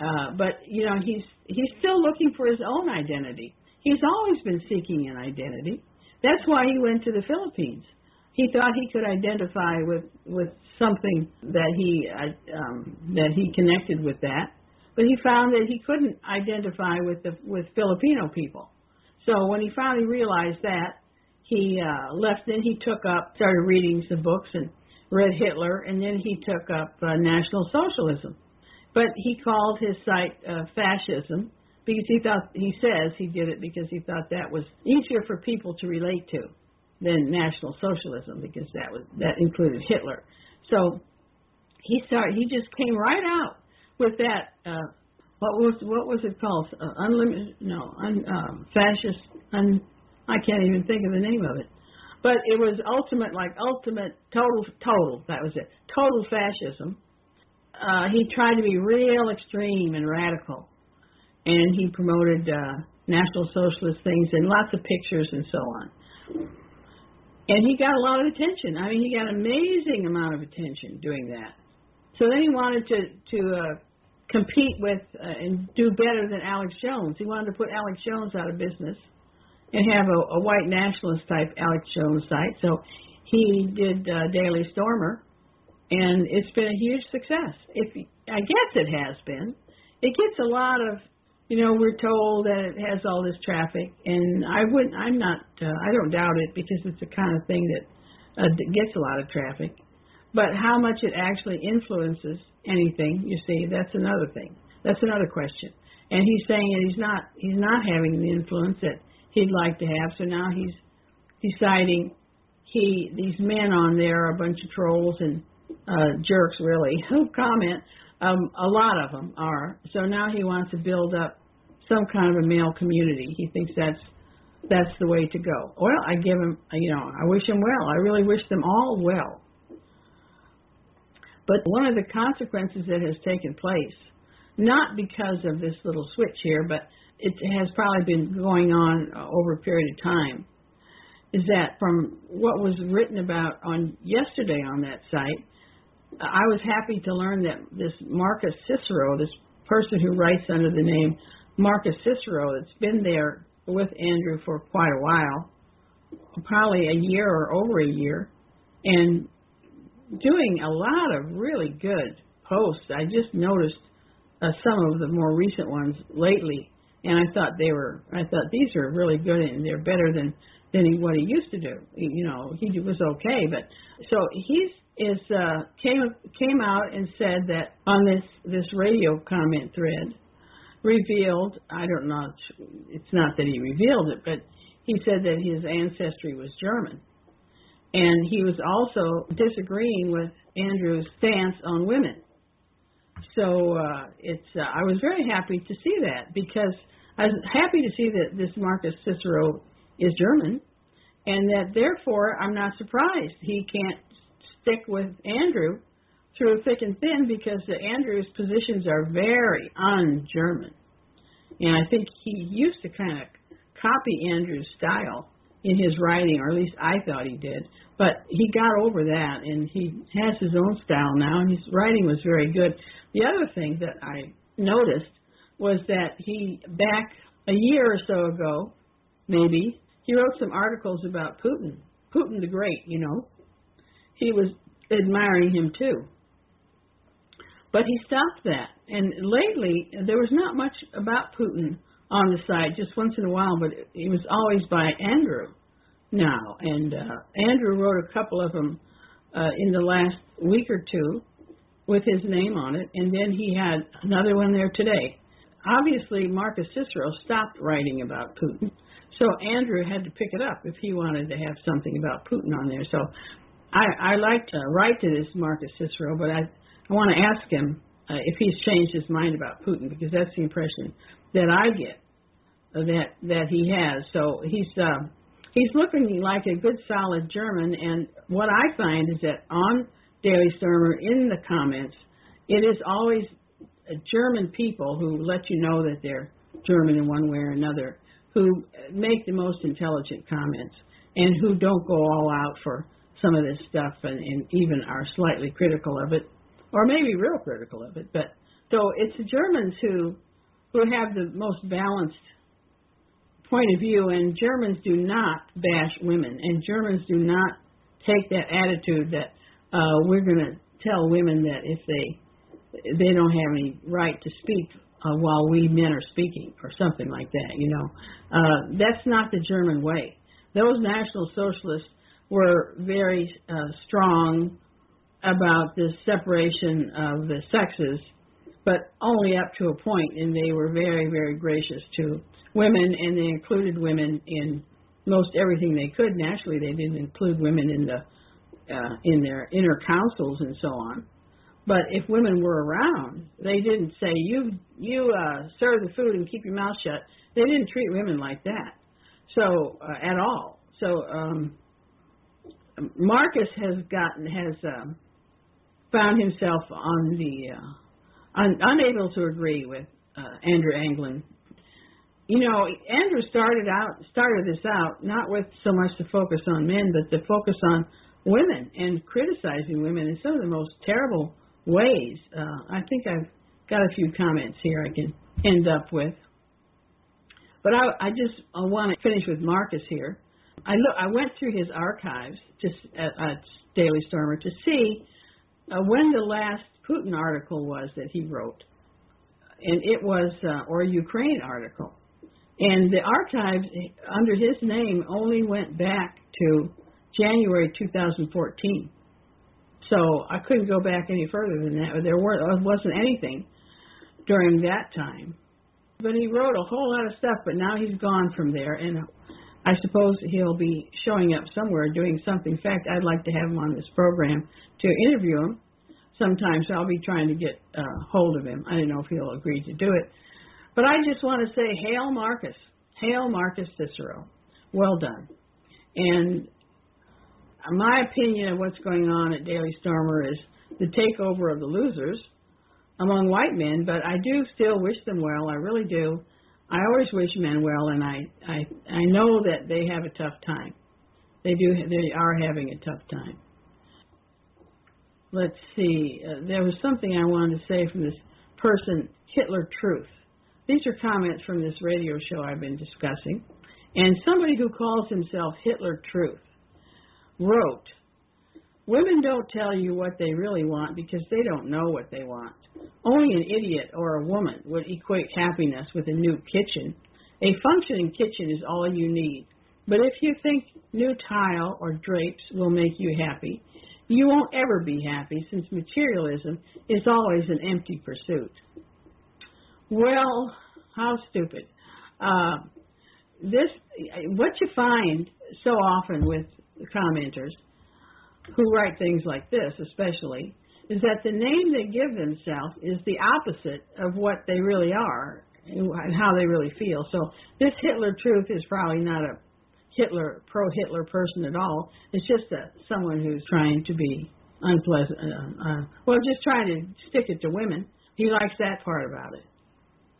Uh, but you know, he's he's still looking for his own identity. He's always been seeking an identity. That's why he went to the Philippines. He thought he could identify with with something that he uh, um, that he connected with that, but he found that he couldn't identify with the with Filipino people. So when he finally realized that, he uh, left. Then he took up, started reading some books and read Hitler, and then he took up uh, National Socialism. But he called his site uh, fascism because he thought he says he did it because he thought that was easier for people to relate to than National Socialism because that was that included Hitler. So he started. He just came right out with that. Uh, what was what was it called? Uh, unlimited? No, un, um, fascist. Un, I can't even think of the name of it. But it was ultimate, like ultimate, total, total. That was it. Total fascism. Uh, he tried to be real extreme and radical, and he promoted uh, National Socialist things and lots of pictures and so on. And he got a lot of attention. I mean, he got an amazing amount of attention doing that. So then he wanted to to uh, compete with uh, and do better than Alex Jones. He wanted to put Alex Jones out of business and have a, a white nationalist type Alex Jones site. So he did uh, Daily Stormer, and it's been a huge success. If I guess it has been, it gets a lot of, you know, we're told that it has all this traffic, and I wouldn't, I'm not, uh, I don't doubt it because it's the kind of thing that uh, gets a lot of traffic. But how much it actually influences anything, you see, that's another thing. That's another question. And he's saying that he's not, he's not having the influence that he'd like to have. So now he's deciding he these men on there are a bunch of trolls and uh, jerks, really, who comment. Um, a lot of them are. So now he wants to build up some kind of a male community. He thinks that's that's the way to go. Well, I give him, you know, I wish him well. I really wish them all well. But one of the consequences that has taken place, not because of this little switch here, but it has probably been going on uh, over a period of time, is that from what was written about on yesterday on that site, I was happy to learn that this Marcus Cicero, this person who writes under the name Marcus Cicero, that's been there with Andrew for quite a while, probably a year or over a year, and doing a lot of really good posts. I just noticed uh, some of the more recent ones lately and I thought they were. I thought these are really good and they're better than than he, what he used to do. You know, he was okay, but so he's is uh, came came out and said that on this this radio comment thread revealed. I don't know. It's not that he revealed it, but he said that his ancestry was German, and he was also disagreeing with Andrew's stance on women. So uh, it's. Uh, I was very happy to see that because I was happy to see that this Marcus Cicero is German, and that therefore I'm not surprised he can't stick with Andrew through thick and thin because Andrew's positions are very un-German, and I think he used to kind of copy Andrew's style in his writing, or at least I thought he did. But he got over that, and he has his own style now, and his writing was very good. The other thing that I noticed was that he back a year or so ago, maybe, he wrote some articles about Putin, Putin the Great, you know. He was admiring him too. But he stopped that. And lately, there was not much about Putin on the site, just once in a while, but it was always by Andrew now. And uh, Andrew wrote a couple of them uh, in the last week or two with his name on it, and then he had another one there today obviously Marcus Cicero stopped writing about Putin. So Andrew had to pick it up if he wanted to have something about Putin on there. So I, I like to write to this Marcus Cicero, but I, I want to ask him uh, if he's changed his mind about Putin because that's the impression that I get uh, that that he has. So he's uh, he's looking like a good solid German, and what I find is that on Daily Stormer in the comments, it is always German people who let you know that they're German in one way or another, who make the most intelligent comments and who don't go all out for some of this stuff and, and even are slightly critical of it, or maybe real critical of it. But so it's the Germans who who have the most balanced point of view, and Germans do not bash women, and Germans do not take that attitude that uh, we're going to tell women that if they they don't have any right to speak uh, while we men are speaking, or something like that. You know, uh, that's not the German way. Those National Socialists were very uh, strong about this separation of the sexes, but only up to a point, and they were very, very gracious to women, and they included women in most everything they could. Naturally, they didn't include women in the uh, in their inner councils and so on. But if women were around, they didn't say you you uh, serve the food and keep your mouth shut. They didn't treat women like that, so uh, at all. So um, Marcus has gotten has um, found himself on the uh, un, unable to agree with uh, Andrew Anglin. You know, Andrew started out started this out not with so much to focus on men, but to focus on women and criticizing women in some of the most terrible ways. Uh, I think I've got a few comments here I can end up with. But I, I just I want to finish with Marcus here. I look, I went through his archives just at, at Daily Stormer to see uh, when the last Putin article was that he wrote, and it was uh, or a Ukraine article, and the archives under his name only went back to January 2014. So I couldn't go back any further than that. There were there wasn't anything during that time. But he wrote a whole lot of stuff, but now he's gone from there, and I suppose he'll be showing up somewhere doing something. In fact, I'd like to have him on this program to interview him sometime, so I'll be trying to get uh, hold of him. I don't know if he'll agree to do it. But I just want to say, Hail Marcus. Hail Marcus Cicero. Well done. And my opinion of what's going on at Daily Stormer is the takeover of the losers among white men, but I do still wish them well. I really do. I always wish men well, and I I I know that they have a tough time. They do. They are having a tough time. Let's see. Uh, there was something I wanted to say from this person, Hitler Truth. These are comments from this radio show I've been discussing, and somebody who calls himself Hitler Truth wrote, Women don't tell you what they really want because they don't know what they want. Only an idiot or a woman would equate happiness with a new kitchen. A functioning kitchen is all you need. But if you think new tile or drapes will make you happy, you won't ever be happy since materialism is always an empty pursuit. Well, how stupid. Uh, this, what you find so often with commenters who write things like this, especially, is that the name they give themselves is the opposite of what they really are and how they really feel. So this Hitler truth is probably not a Hitler pro-Hitler person at all. It's just a, someone who's trying to be unpleasant. Uh, uh, well, just trying to stick it to women. He likes that part about it.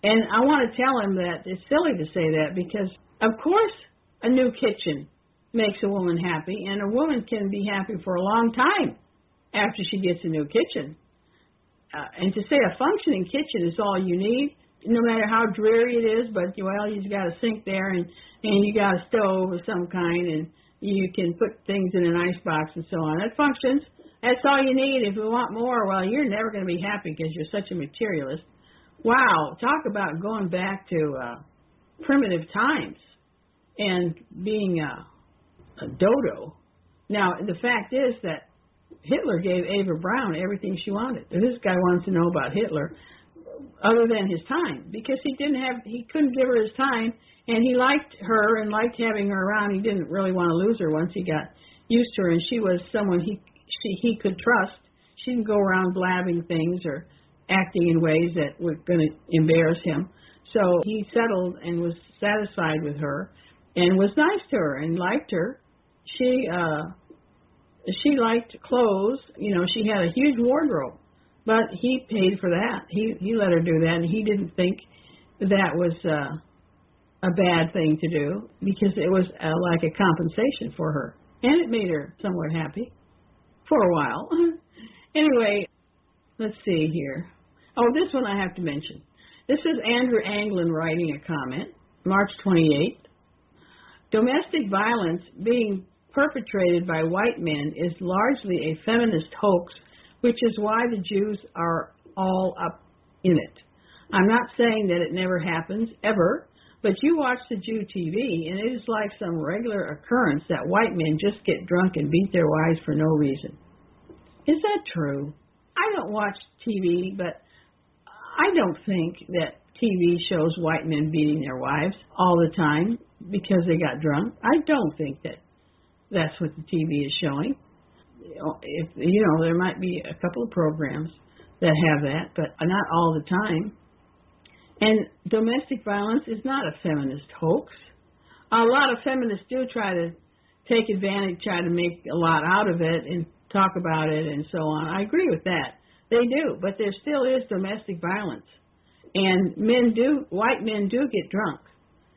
And I want to tell him that it's silly to say that because, of course, a new kitchen makes a woman happy, and a woman can be happy for a long time after she gets a new kitchen. Uh, and to say a functioning kitchen is all you need, no matter how dreary it is, but well, you've got a sink there and and you got a stove of some kind, and you can put things in an ice box and so on. That functions. That's all you need. If you want more, well, you're never going to be happy because you're such a materialist. Wow, talk about going back to uh, primitive times and being a a dodo. Now, the fact is that Hitler gave Eva Braun everything she wanted. This guy wants to know about Hitler, other than his time because he didn't have he couldn't give her his time and he liked her and liked having her around. He didn't really want to lose her once he got used to her and she was someone he she he could trust. She didn't go around blabbing things or acting in ways that were going to embarrass him. So he settled and was satisfied with her and was nice to her and liked her. She uh she liked clothes, you know, she had a huge wardrobe. But he paid for that. He he let her do that and he didn't think that was uh a bad thing to do because it was uh, like a compensation for her. And it made her somewhat happy for a while. anyway, let's see here. Oh, this one I have to mention. This is Andrew Anglin writing a comment, March 28th. Domestic violence being perpetrated by white men is largely a feminist hoax, which is why the Jews are all up in it. I'm not saying that it never happens, ever, but you watch the Jew TV, and it is like some regular occurrence that white men just get drunk and beat their wives for no reason. Is that true? I don't watch TV, but I don't think that TV shows white men beating their wives all the time because they got drunk. I don't think that that's what the TV is showing. If you know, there might be a couple of programs that have that, but not all the time. And domestic violence is not a feminist hoax. A lot of feminists do try to take advantage, try to make a lot out of it, and talk about it and so on. I agree with that. They do, but there still is domestic violence, and men do, white men do get drunk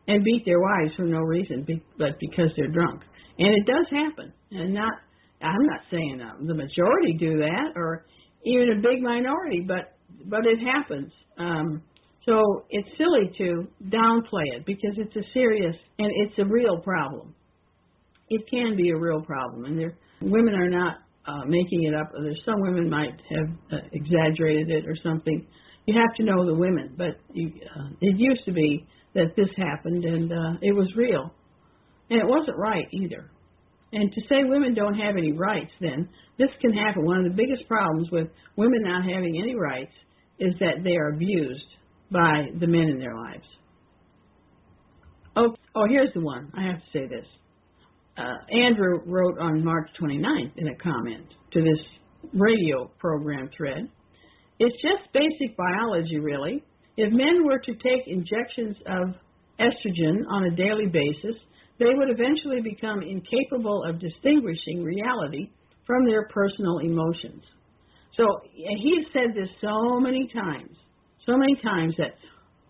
and beat their wives for no reason, but because they're drunk. And it does happen, and not. I'm not saying uh, the majority do that, or even a big minority, but but it happens. Um, so it's silly to downplay it because it's a serious and it's a real problem. It can be a real problem, and there women are not uh, making it up. There's some women might have uh, exaggerated it or something. You have to know the women, but you, uh, it used to be that this happened and uh, it was real. And it wasn't right either. And to say women don't have any rights, then this can happen. One of the biggest problems with women not having any rights is that they are abused by the men in their lives. Oh, oh, here's the one. I have to say this. Uh, Andrew wrote on March 29th in a comment to this radio program thread. It's just basic biology, really. If men were to take injections of estrogen on a daily basis, they would eventually become incapable of distinguishing reality from their personal emotions. So he has said this so many times, so many times that,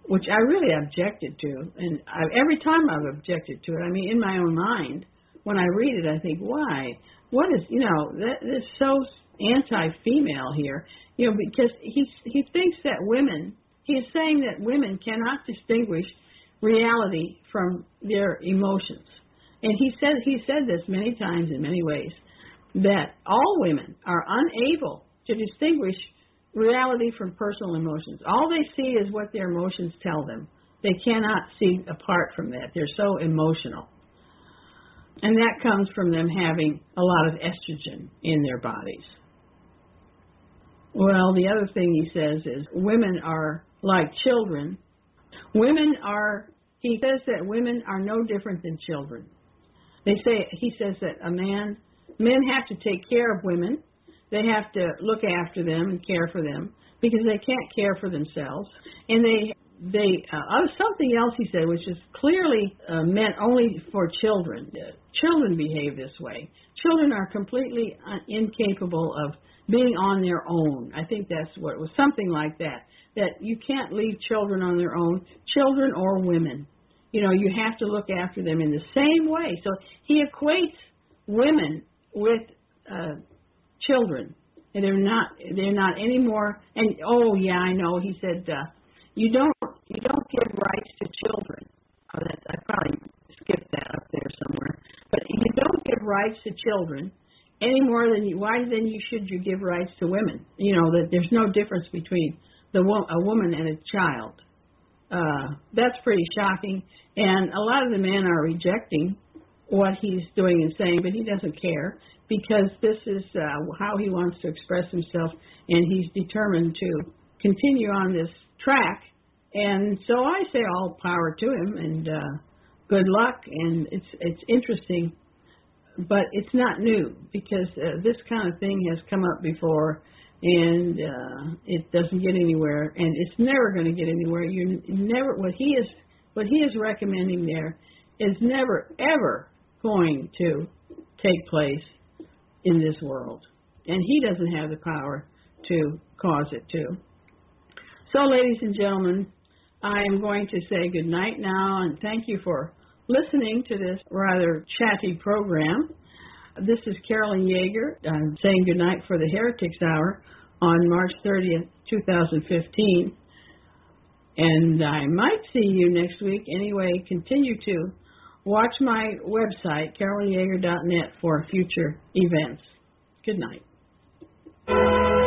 which I really objected to, and I, every time I've objected to it, I mean, in my own mind, when I read it, I think, why? What is, you know, that is so anti-female here, you know, because he he thinks that women, he's saying that women cannot distinguish reality from their emotions. And he said he said this many times in many ways that all women are unable to distinguish reality from personal emotions. All they see is what their emotions tell them. They cannot see apart from that. They're so emotional. And that comes from them having a lot of estrogen in their bodies. Well, the other thing he says is women are like children Women are, he says that women are no different than children. They say, he says that a man, men have to take care of women. They have to look after them and care for them because they can't care for themselves. And they, they, uh, oh, something else he said, which is clearly uh, meant only for children. Children behave this way. Children are completely uh, incapable of being on their own. I think that's what it was, something like that that you can't leave children on their own, children or women. You know, you have to look after them in the same way. So he equates women with uh, children, and they're not they're not any more. And oh yeah, I know. He said uh, you don't give rights to children. Oh, that I probably skipped that up there somewhere. But you don't give rights to children any more than you. Why then you should you give rights to women? You know that there's no difference between the a woman and a child. Uh, that's pretty shocking, and a lot of the men are rejecting what he's doing and saying, but he doesn't care because this is uh, how he wants to express himself, and he's determined to continue on this track. And so I say all power to him and uh, good luck. And it's it's interesting, but it's not new because uh, this kind of thing has come up before, and uh, it doesn't get anywhere, and it's never going to get anywhere. You never what he is what he is recommending there is never ever going to take place in this world, and he doesn't have the power to cause it to. So, ladies and gentlemen, I am going to say good night now and thank you for listening to this rather chatty program. This is Carolyn Yeager. I'm saying good night for the Heretics Hour on March 30th, 2015. And I might see you next week. Anyway, continue to watch my website, carolynyeager.net, for future events. Good night.